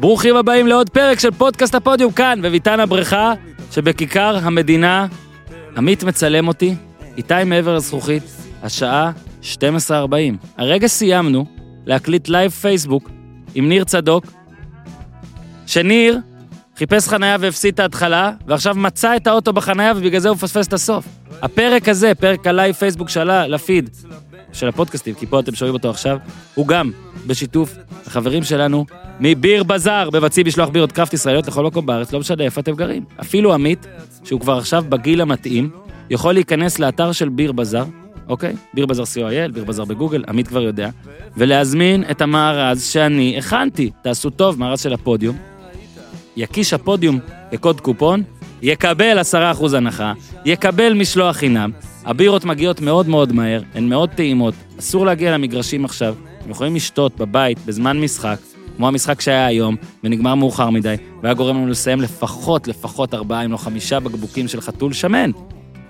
ברוכים הבאים לעוד פרק של פודקאסט הפודיום כאן, בביתן הבריכה, שבכיכר המדינה. עמית מצלם אותי, איתי מעבר לזכוכית, השעה 12:40. הרגע סיימנו להקליט live פייסבוק עם ניר צדוק, שניר חיפש חנייה והפסיד את ההתחלה, ועכשיו מצא את האוטו בחנייה ובגלל זה הוא מפספס את הסוף. הפרק הזה, פרק ה live פייסבוק שעלה לפיד של הפודקאסטים, כי פה אתם שומעים אותו עכשיו, הוא גם בשיתוף החברים שלנו מביר בזאר, מבצעים משלוח בירות קראפט ישראליות לכל מקום בארץ, לא משנה איפה אתם גרים. אפילו עמית, שהוא כבר עכשיו בגיל המתאים, יכול להיכנס לאתר של ביר בזאר, אוקיי? ביר בזאר co.il, ביר בזאר בגוגל, עמית כבר יודע, ולהזמין את המארז שאני הכנתי. תעשו טוב, מארז של הפודיום. יקיש הפודיום בקוד קופון, יקבל 10% הנחה, יקבל משלוח חינם. הבירות מגיעות מאוד מאוד מהר, הן מאוד טעימות, אסור להגיע למגרשים עכשיו. אתם יכולים לשתות בבית בזמן משחק, כמו המשחק שהיה היום, ונגמר מאוחר מדי, והיה גורם לנו לסיים לפחות, לפחות ארבעה, אם לא חמישה בקבוקים של חתול שמן.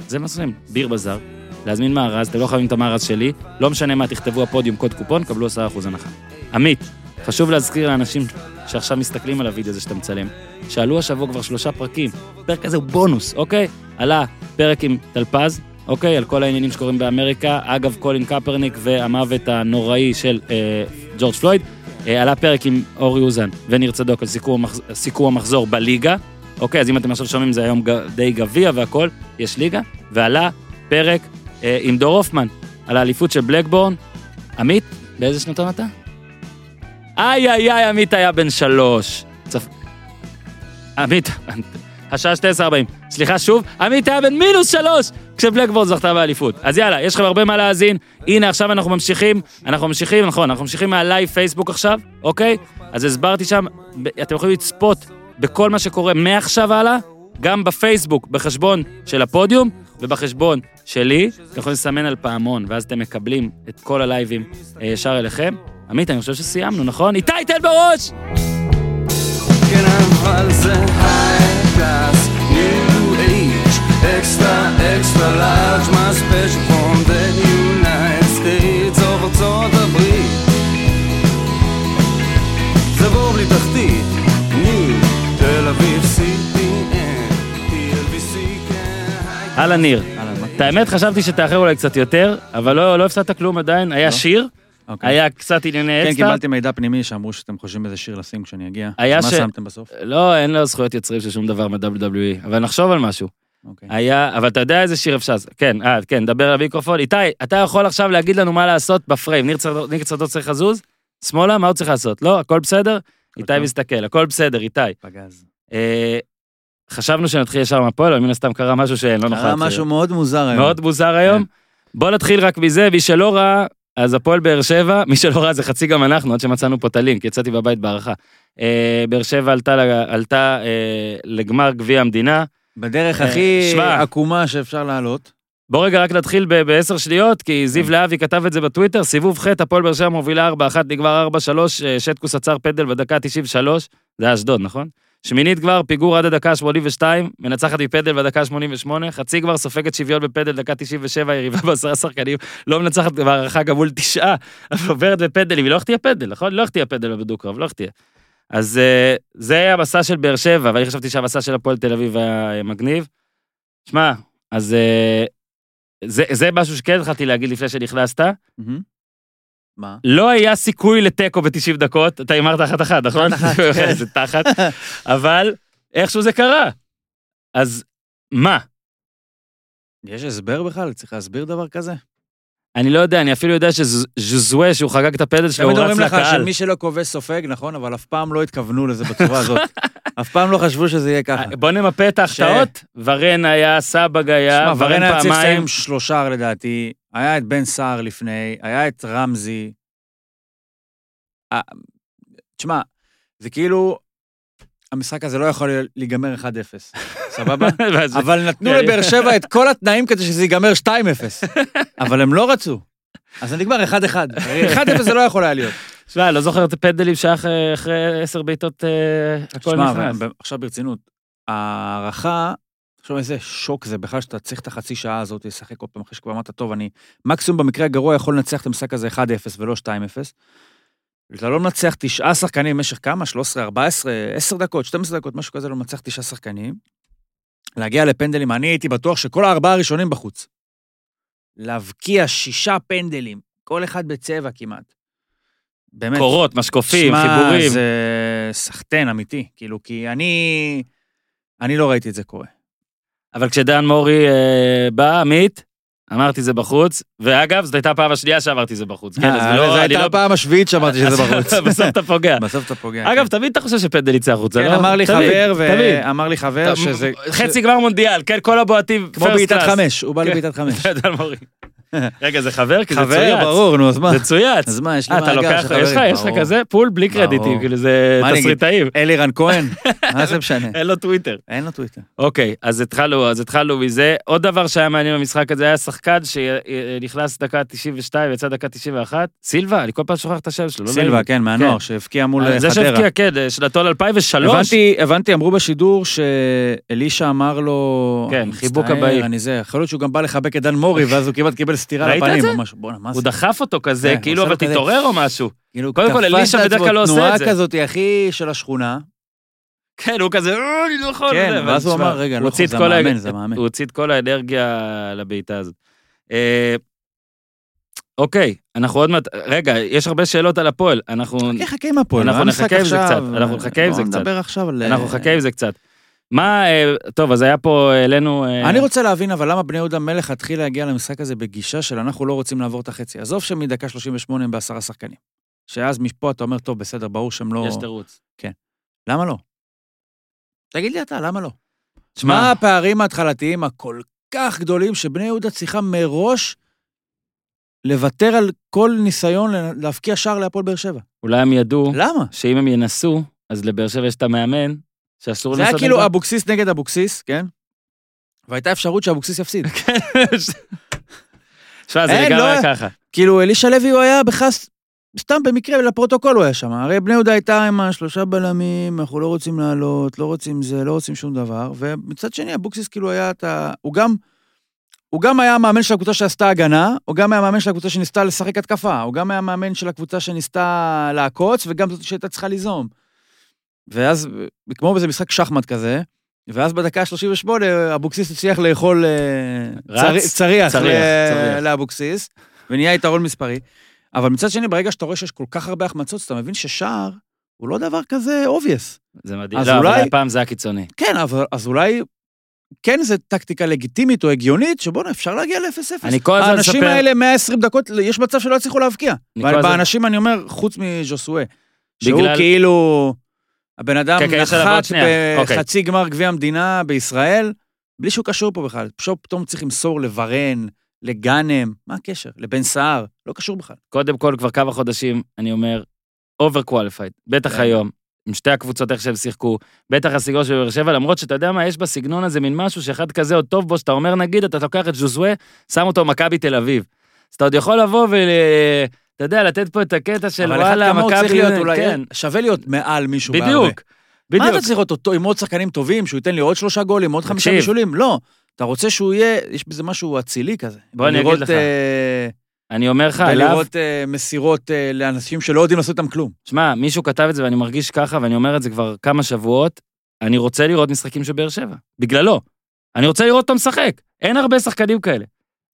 זה מה שעושים, ביר בזאר, להזמין מארז, אתם לא חייבים את המארז שלי, לא משנה מה, תכתבו הפודיום קוד קופון, קבלו 10% הנחה. עמית, חשוב להזכיר לאנשים שעכשיו מסתכלים על הוידאו הזה שאתה מצלם, שעלו השבוע כבר שלושה פרקים. הפרק הזה הוא בונוס, אוקיי? עלה פרק עם טלפז, אוקיי? על כל העניינים שקורים באמריקה. אגב, קולין קפרניק והמוות הנוראי של אה, ג'ורג' פלויד. אה, עלה פרק עם אורי אוזן וניר צדוק על סיקור, המחז... סיקור המחזור בליגה. אוקיי, אז אם אתם עכשיו שומעים, זה היום. די גביע והכל, יש ליגה. ועלה פרק אה, עם דור הופמן על האליפות של בלקבורן. עמית, באיזה שנתון אתה? איי איי איי, עמית היה בן שלוש. צפ... עמית, השעה 12:40. סליחה שוב, עמית היה בן מינוס שלוש כשבלקבורן זכתה באליפות. אז יאללה, יש לכם הרבה מה להאזין. הנה, עכשיו אנחנו ממשיכים, אנחנו ממשיכים, נכון, אנחנו ממשיכים מהלייב פייסבוק עכשיו, אוקיי? אז הסברתי שם, אתם יכולים לצפות בכל מה שקורה מעכשיו הלאה, גם בפייסבוק, בחשבון של הפודיום ובחשבון שלי. אתם יכולים לסמן על פעמון, ואז אתם מקבלים את כל הלייבים אה, ישר אליכם. עמית, אני חושב שסיימנו, נכון? איתי, תן בראש! כן, אבל זה age, extra, extra large, my special from the United States of ארצות הברית. זה בור בלי תחתית, ניו, תל אביב, CPN, TLBC, כן, high אהלן, ניר. את האמת, חשבתי שתאחר אולי קצת יותר, אבל לא לא הפסדת כלום עדיין. היה לא? שיר, אוקיי. היה קצת ענייני כן, אקסטרה. קיבלתי מידע פנימי שאמרו שאתם חושבים איזה שיר לשים כשאני אגיע. היה ש- מה שמתם בסוף? לא, אין לו זכויות יוצרים של שום דבר מ-WWE, אבל נחשוב על משהו. אוקיי. היה, אבל אתה יודע איזה שיר אפשר, כן, אה, כן, דבר למיקרופון. איתי, אתה יכול עכשיו להגיד לנו מה לעשות בפריים. ניר צדוק צריך לזוז? שמאלה, מה הוא צריך לעשות? לא, הכל בסדר? איתי טוב. מסתכל, הכל בסדר, איתי. פגז. אה, חשבנו שנתחיל ישר מהפועל, אבל מן הסתם קרה משהו שלא נוכל קרה. משהו מאוד מוזר היום. מאוד מוזר היום. בוא נתחיל רק מזה, מי שלא ראה, אז הפועל באר שבע, מי שלא ראה זה חצי גם אנחנו, עד שמצאנו פה את הלינק, יצאתי בבית בהערכה. אה, באר שבע עלתה, עלתה אה, לגמר גביע המדינה. בדרך אה, הכי. עקומה שאפשר לעלות. בוא רגע רק נתחיל בעשר שניות, כי זיו להבי כתב את זה בטוויטר, סיבוב ח', הפועל באר שבע מובילה 4-1, נגמר 4-3, אה, שטקוס עצר פנדל בדקה 93, זה היה אשדוד, נכון? שמינית גמר, פיגור עד הדקה 82, מנצחת מפנדל בדקה 88, חצי גמר סופגת שוויון בפנדל דקה 97, יריבה בעשרה שחקנים, לא מנצחת בהערכה גם מול תשעה, אבל עוברת בפנדלים, היא לא החטיאה פנדל, נכון? לא החטיאה פנדל בדו-קרב, לא החטיאה. אז אה, זה היה המסע של באר שבע, ואני חשבתי שהמסע של הפועל תל אביב היה אה, מגניב. שמע, אז אה, זה, זה משהו שכן התחלתי להגיד לפני שנכנסת. מה? לא היה סיכוי לתיקו ב-90 דקות, אתה הימרת אחת-אחת, נכון? אחת, כן. זה תחת, אבל איכשהו זה קרה. אז מה? יש הסבר בכלל? צריך להסביר דבר כזה? אני לא יודע, אני אפילו יודע שז'זווה, שהוא חגג את הפדל שלו, תמיד הוא רץ אומרים לך לקהל. שמי שלא כובש סופג, נכון? אבל אף פעם לא התכוונו לזה בצורה הזאת. אף פעם לא חשבו שזה יהיה ככה. בוא נמפה את ההחטאות. ורן היה, סבג היה, שמע, ורן ורן היה צריך לסיים פעמיים. שלושה לדעתי, היה את בן סער לפני, היה את רמזי. תשמע, זה כאילו, המשחק הזה לא יכול להיגמר 1-0, סבבה? אבל נתנו. לבאר שבע את כל התנאים כדי שזה ייגמר 2-0, אבל הם לא רצו. אז זה נגמר 1-1. 1-0 זה לא יכול היה להיות. שמע, אני לא זוכר את הפנדלים אה, אחרי עשר בעיטות אה, הכל נכנס. ב- עכשיו ברצינות, ההערכה, תחשוב איזה שוק זה בכלל שאתה צריך את החצי שעה הזאת לשחק עוד פעם אחרי שכבר אמרת, טוב, אני מקסימום במקרה הגרוע יכול לנצח את המשחק הזה 1-0 ולא 2-0. אתה לא מנצח תשעה שחקנים במשך כמה? 13, 14, 10 דקות, 12 דקות, משהו כזה, לא מנצח תשעה שחקנים. להגיע לפנדלים, אני הייתי בטוח שכל הארבעה הראשונים בחוץ. להבקיע שישה פנדלים, כל אחד בצבע כמעט. באמת. קורות, משקופים, שמע, חיבורים. זה סחטיין אמיתי, כאילו, כי אני... אני לא ראיתי את זה קורה. אבל כשדן מורי אה, בא, עמית, אמרתי זה בחוץ, ואגב, זאת הייתה הפעם השנייה שאמרתי זה בחוץ. כן, אז אה, לא, זו הייתה לא... הפעם השביעית שאמרתי שזה בחוץ. בסוף אתה פוגע. בסוף אתה פוגע. אגב, כן. תמיד אתה חושב שפנדל יצא החוצה, כן, לא? אמר לי חבר. ואמר לי חבר שזה... חצי גמר מונדיאל, כן, כל הבועטים, כמו בעיטת. חמש, הוא בא כן. לבעיטת חמש. רגע, זה חבר? כי זה חבר, צויץ. ברור, נו, אז מה? זה צויץ. אז מה, יש לי אה, מאגר של חברים. יש לך, יש לך. כזה פול בלי. קרדיטים, כאילו זה? תסריטאים. אלירן כהן? מה זה משנה? אין לו טוויטר. אין לו טוויטר. אוקיי, אז התחלנו, אז התחלנו מזה. עוד דבר שהיה מעניין במשחק הזה היה שחקן שנכנס דקה 92 ויצא דקה 91. סילבה, אני כל פעם שוכח את השם שלו. לא סילבה. כן, מהנוער, שהבקיע מול אה, זה חדרה. שהבקיע, כן, שנתון 2003. הבנתי, אמרו בשידור שאלישע אמר לו... כן, "אני חיבוק מצטער, הבאי." אני זה, יכול להיות שהוא גם בא לחבק את דן מורי, ואז הוא כמעט קיבל סטירה ראית את לפנים זה? או משהו. בואנה, מה הוא זה? דחף אותו כזה, כן, כאילו, אבל תתעורר או משהו. כאילו, קודם כל, אלישע בדרך כלל לא עושה את תנועה זה. כזאת, הכי של השכונה. כן, הוא כזה, "אה, אני לא יכול. כן, זה, ואז הוא אמר, רגע, הוא לא יכול, זה מאמן, זה מאמן. הוא הוציא את כל האנרגיה לבעיטה הזאת. אה, אוקיי, אנחנו עוד מעט, רגע, יש הרבה שאלות על הפועל, אנחנו חכה, חכה עם הפועל. אנחנו נחכה עם זה קצת, אנחנו נחכה עם זה קצת. נדבר עכשיו על... אנחנו נחכה עם זה קצת. מה, אה, טוב, אז היה פה, העלינו... אה, אני רוצה להבין, אבל למה בני יהודה מלך התחיל להגיע למשחק הזה בגישה של אנחנו לא רוצים לעבור את החצי. עזוב שמדקה 38 הם בעשרה שחקנים. שאז מפה אתה אומר, טוב, בסדר, ברור שהם לא... יש תירוץ. למה לא? תגיד לי אתה, למה לא? מה שמע, הפערים ההתחלתיים הכל כך גדולים שבני יהודה צריכה מראש לוותר על כל ניסיון להבקיע שער להפועל באר שבע? אולי הם ידעו למה? שאם הם ינסו, אז לבאר שבע יש את המאמן, שאסור זה היה כאילו. אבוקסיס נגד אבוקסיס, כן? והייתה אפשרות שאבוקסיס יפסיד. שמע, זה לגמרי לא- ככה. כאילו, אלישע לוי הוא היה בכלל, סתם במקרה, לפרוטוקול הוא היה שם. הרי בני יהודה הייתה עם השלושה בלמים, אנחנו לא רוצים לעלות, לא רוצים זה, לא רוצים שום דבר. ומצד שני, אבוקסיס כאילו היה את ה... הוא גם... הוא גם היה המאמן של הקבוצה שעשתה הגנה, הוא גם היה המאמן של הקבוצה שניסתה לשחק התקפה, הוא גם היה המאמן של הקבוצה שניסתה לעקוץ, וגם זאת שהייתה צריכה ליזום. ואז, כמו באיזה משחק שחמט כזה, ואז בדקה ה-38 אבוקסיס הצליח לאכול אה, רץ? צרי- צריח צריח, ל-. לאבוקסיס, ונהיה יתרון מספרי. אבל מצד שני, ברגע שאתה רואה שיש כל כך הרבה החמצות, אתה מבין ששער הוא לא דבר כזה obvious. זה מדהים. לא, אבל אולי- הפעם זה היה קיצוני. כן, אבל, אז אולי כן זו טקטיקה לגיטימית או הגיונית, שבואנה, אפשר להגיע ל-0-0. אני כל הזמן האנשים מספר- האלה, 120 דקות, יש מצב שלא יצליחו להבקיע. כל הזמן- אני אומר, חוץ מז'וזואה, שהוא בגלל- כאילו... הבן אדם כן, כן, נחת שנייה. אוקיי. בחצי גמר גביע המדינה בישראל, בלי שהוא קשור פה בכלל. פשוט פתאום צריך למסור לברן, לגאנם, מה הקשר? לבן סער, לא קשור בכלל. קודם כל, כבר כמה חודשים, אני אומר, over qualified. בטח כן. היום, עם שתי הקבוצות איך שהם שיחקו, בטח הסגנון של באר שבע, למרות שאתה יודע מה, יש בסגנון הזה מין משהו שאחד כזה עוד טוב בו, שאתה אומר, נגיד, אתה לוקח את ז'וזואה, שם אותו במכבי תל אביב. אז אתה עוד יכול לבוא ול... אתה יודע, לתת פה את הקטע של אבל אחד וואלה, כמוהו צריך מכבי... להיות אולי, כן, שווה להיות מעל מישהו בהרבה. בדיוק. מה בדיוק. אתה צריך להיות אותו עם עוד שחקנים טובים, שהוא ייתן לי עוד שלושה גולים, עוד חמישה. בישולים? לא. אתה רוצה שהוא יהיה, יש בזה משהו אצילי כזה. בוא אני אגיד לך. אה, אני אומר לך, עליו, בלראות אה, מסירות אה, לאנשים שלא יודעים לעשות איתם כלום. שמע, מישהו כתב את זה ואני מרגיש ככה, ואני אומר את זה כבר כמה שבועות, אני רוצה לראות משחקים של באר שבע. בגללו. אני רוצה לראות אותו משחק. אין הרבה שחקנים כאלה.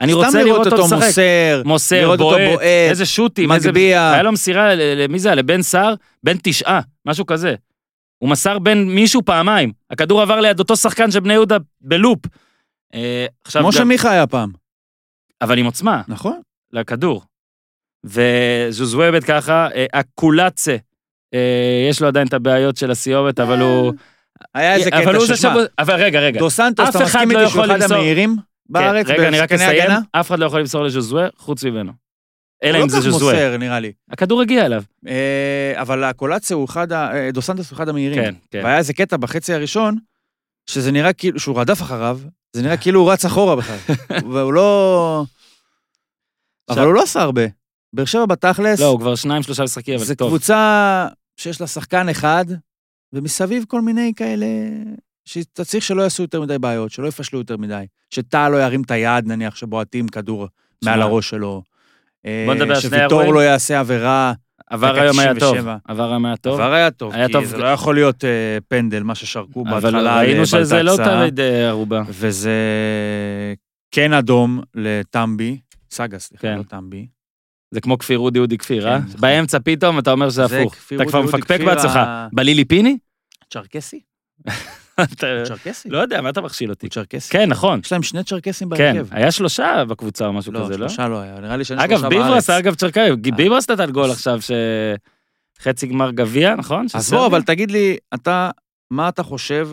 אני רוצה סתם לראות אותו. מוסר, מוסר, לראות אותו בועט, בועט, איזה שוטים, איזה... מגביה. היה לו מסירה, למי זה היה? לבן סער? בן תשעה, משהו כזה. הוא מסר בין מישהו פעמיים. הכדור עבר ליד אותו שחקן של בני יהודה בלופ. אה, עכשיו כמו שמיכה היה פעם, אבל עם עוצמה, נכון? לכדור. וז'וזוובת ככה, אה, הקולאצה, אה, יש לו עדיין את הבעיות של הסיומת, אבל הוא... היה איזה קטע ששמע, אבל רגע, רגע. דו סנטוס, אתה מסכים לא איתי שהוא אחד המהירים בארץ, כן, רגע, אני רק אסיים. אף אחד לא יכול למסור לז'וזווה חוץ ממנו. אלא הוא אם לא זה כך ז'וזווה. מוסר, נראה לי. הכדור הגיע אליו. אה, אבל הקולציה הוא אחד, אה, דו סנטוס הוא אחד המהירים. כן, כן. והיה איזה קטע בחצי הראשון, שזה נראה כאילו, שהוא רדף אחריו, זה נראה כאילו הוא רץ אחורה בכלל. והוא לא... אבל הוא לא עשה הרבה. באר שבע בתכלס, לא, הוא כבר שניים, שלושה משחקים, אבל טוב. קבוצה שיש לה שחקן אחד, ומסביב כל מיני כאלה, שאתה צריך שלא יעשו יותר מדי בעיות, שלא יפשלו יותר מדי. שטאה לא ירים את היד, נניח, שבועטים כדור מעל הראש שלו. בוא נדבר על שני שוויטור אירועים. לא יעשה עבירה. עבר היום היה טוב. 97. עבר היום היה טוב. עבר היה טוב, היה כי טוב. זה לא יכול להיות אה, פנדל, מה ששרקו אבל בהתחלה ראינו שזה לא תמיד אה, ערובה. וזה כן אדום לטמבי, סאגה, סליחה, כן. לא טמבי. זה כמו כפיר אודי אודי כפיר, אה? כן, נכון. באמצע פתאום אתה אומר שזה זה הפוך. אתה כבר מפקפק בעצמך. בלילי פיני? צ'רקסי? אתה- צ'רקסי? לא יודע, מה אתה מכשיל אותי? הוא צ'רקסי. כן, נכון. יש להם שני צ'רקסים כן, בהרכב. היה שלושה בקבוצה או משהו לא, כזה, לא? שלושה לא היה, נראה לי שאין אגב, שלושה ביברס, בארץ. אגב צ'רקאי, אה. ביברס נתן גול עכשיו, שחצי גמר גביע, נכון? אז? בוא, אבל תגיד לי, אתה, מה אתה חושב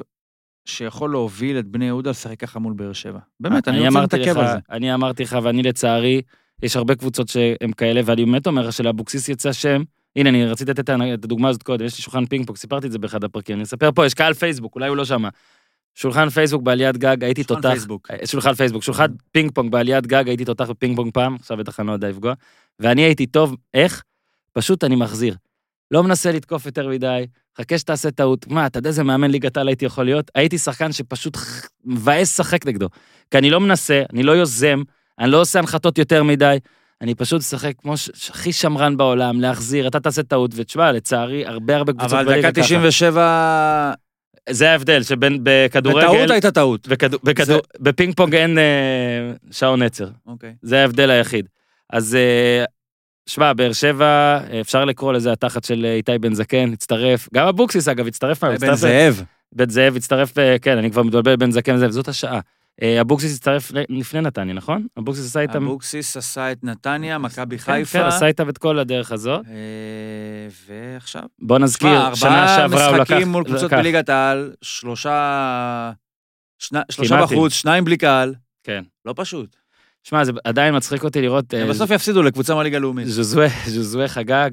שיכול להוביל את בני יהודה לשחק ככה מול באר שבע? באמת, אני רוצה להתעכב על זה. אני אמרתי לך, ואני לצערי, יש הרבה קבוצות שהן כאלה, ואני באמת אומר לך שלאבוקסיס יצא שם, הנה, אני רציתי לתת את הדוגמה הזאת קודם, יש לי שולחן פינג פונג, סיפרתי את זה באחד הפרקים, אני אספר פה, יש קהל פייסבוק, אולי הוא לא שמע. שולחן פייסבוק בעליית גג, הייתי שולחן תותח, פייסבוק. אה, שולחן פייסבוק, שולחן פינג פונג בעליית גג, הייתי תותח בפינג פונג פעם, עכשיו בטח אני לא יודע לפגוע, ואני הייתי טוב, איך? פשוט אני מחזיר. לא מנסה לתקוף יותר מדי, חכה שתעשה טעות. מה, אתה יודע איזה מאמן ליגת העל הייתי יכול להיות? הייתי שחקן שפשוט מבאס לשחק נגדו. כי אני לא מנסה, אני לא יוזם, אני לא עושה הנחתות יותר מדי, אני פשוט משחק כמו ש- הכי שמרן בעולם, להחזיר, אתה תעשה טעות, ותשמע, לצערי, הרבה הרבה קבוצות אבל דקה 97, זה ההבדל, שבין בכדורגל... בטעות הייתה טעות. בכדור, בכדור, בפינג פונג אין אה, שעון עצר, אוקיי. זה ההבדל היחיד. אז אה, שמע, באר שבע, אה, אפשר לקרוא לזה התחת של אה, איתי בן זקן, הצטרף, גם אבוקסיס אגב, הצטרף בן זאב. בן זאב הצטרף, אה, כן, אני כבר מתבלבל בין זקן לזאב, זאת השעה. אה, אבוקסיס הצטרף לפני נתניה, נכון? אבוקסיס עשה איתם... אבוקסיס עשה את נתניה, מכבי כן, חיפה. כן, עשה איתם את כל הדרך הזאת. אה, ועכשיו? בוא נזכיר, שנה ארבעה שעברה הוא לקח... משחקים מול קבוצות בליגת העל, שלושה... שלושה. בחוץ, שניים בלי קהל. כן. לא פשוט. שמע, זה עדיין מצחיק אותי לראות... אה, הם בסוף יפסידו לקבוצה מהליגה הלאומית. ז'וזואה חגג,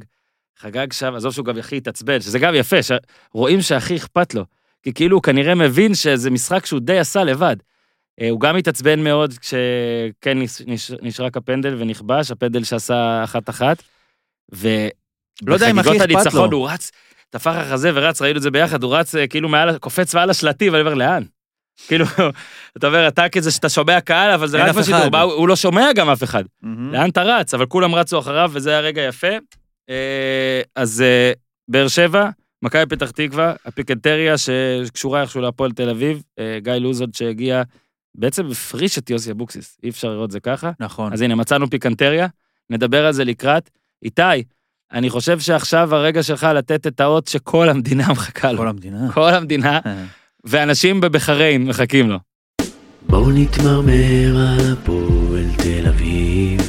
חגג שם, עזוב שהוא גם הכי התעצבן, שזה גם יפה, שרואים שהכי אכפת לו. כי כאילו הוא כנראה מבין שזה משחק שהוא די עשה לבד. אה, הוא גם התעצבן מאוד כשכן נש- נש- נשרק הפנדל ונכבש, הפנדל שעשה אחת-אחת. לא יודע אם הכי אכפת הניצחון לו. הוא רץ, טפח החזה ורץ, ראינו את זה ביחד, הוא רץ אה, כאילו מעל, קופץ מעל השלטים, ואני אומר, לאן? כאילו, אתה אומר, אתה כזה שאתה שומע קהל, אבל זה רק בשידור, הוא הוא לא שומע גם אף אחד. מהמם. לאן אתה רץ? אבל כולם רצו אחריו, וזה היה רגע יפה. אה, אז באר שבע, מכבי פתח תקווה, הפיקנטריה שקשורה איכשהו להפועל תל אביב, גיא לוזוד שהגיע, בעצם הפריש את יוסי אבוקסיס, אי אפשר לראות זה ככה. נכון. אז הנה, מצאנו פיקנטריה, נדבר על זה לקראת. איתי, אני חושב שעכשיו הרגע שלך לתת את האות שכל המדינה מחכה לו. כל המדינה. כל המדינה, ואנשים בבחריין מחכים לו. בואו נתמרמר על הפועל תל אביב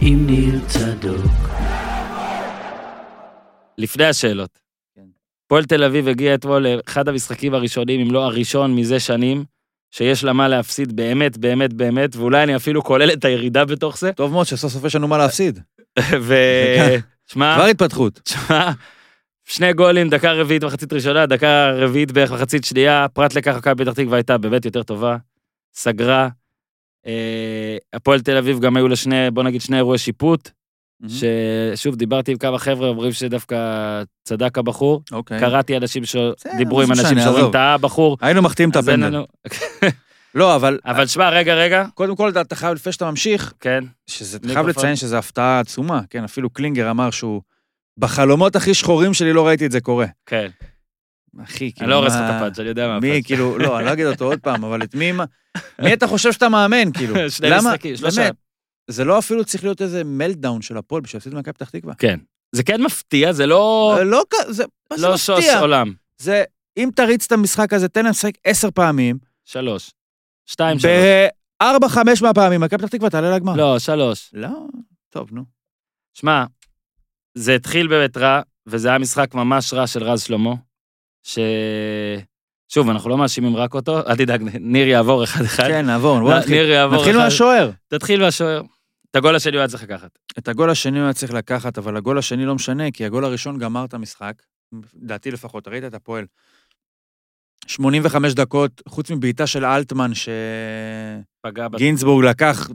עם ניר צדוק. לפני השאלות. כן. הפועל תל אביב הגיע אתמול לאחד המשחקים הראשונים, אם לא הראשון מזה שנים, שיש לה מה להפסיד באמת, באמת, באמת, ואולי אני אפילו כולל את הירידה בתוך זה. טוב מאוד שסוף סוף יש לנו מה להפסיד. ו... שמע, כבר התפתחות. שמע, שני גולים, דקה רביעית מחצית ראשונה, דקה רביעית בערך מחצית שנייה, פרט לכך מכבי פתח תקווה הייתה באמת יותר טובה, סגרה. אה, הפועל תל אביב גם היו לה שני, בוא נגיד שני אירועי שיפוט, ששוב דיברתי עם כמה חבר'ה, אומרים שדווקא צדק הבחור. אוקיי. קראתי אנשים שדיברו עם אנשים שאומרים. טעה הבחור. היינו מחטיאים את הפנדל. לנו- לא, אבל אבל שמע, רגע, רגע, קודם כל אתה חייב, לפני שאתה ממשיך, כן, שזה, מיקרופון. חייב לציין שזו הפתעה עצומה, כן, אפילו קלינגר אמר שהוא, בחלומות הכי שחורים שלי לא ראיתי את זה קורה. כן. אחי, כאילו, אני לא הורס לך את הפאנץ', אני יודע מה מי, הפאנץ'. כאילו, לא, אני לא אגיד אותו עוד פעם, אבל את מי, מי אתה חושב שאתה מאמן, כאילו? שני משחקים, שלושה. באמת, זה לא אפילו צריך להיות איזה מלטדאון של הפועל בשביל להפסיד במכבי פתח תקווה. כן. זה כן מפתיע, זה לא... לא, כ- זה, מה זה לא שוס? עולם. זה, אם תריץ את המשחק הזה, תן להם לשחק עשר פעמים, שלוש. שתיים, שלוש. בארבע, חמש מהפעמים, מכבי פתח תקווה תעלה לגמר. לא, שלוש. לא, טוב, נו. שמע, זה התחיל באמת רע, וזה היה משחק ממש רע של רז שלמה, ש... שוב, אנחנו לא מאשימים רק אותו, אל תדאג, ניר יעבור אחד-אחד. כן, נעבור, בוא לא, נתחיל. ניר יעבור נתחיל אחד. מהשוער. תתחיל מהשוער. את הגול השני הוא היה צריך לקחת. את הגול השני הוא היה צריך לקחת, אבל הגול השני לא משנה, כי הגול הראשון גמר את המשחק, דעתי לפחות, ראית את הפועל. 85 דקות, חוץ מבעיטה של אלטמן. שגינסבורג לקח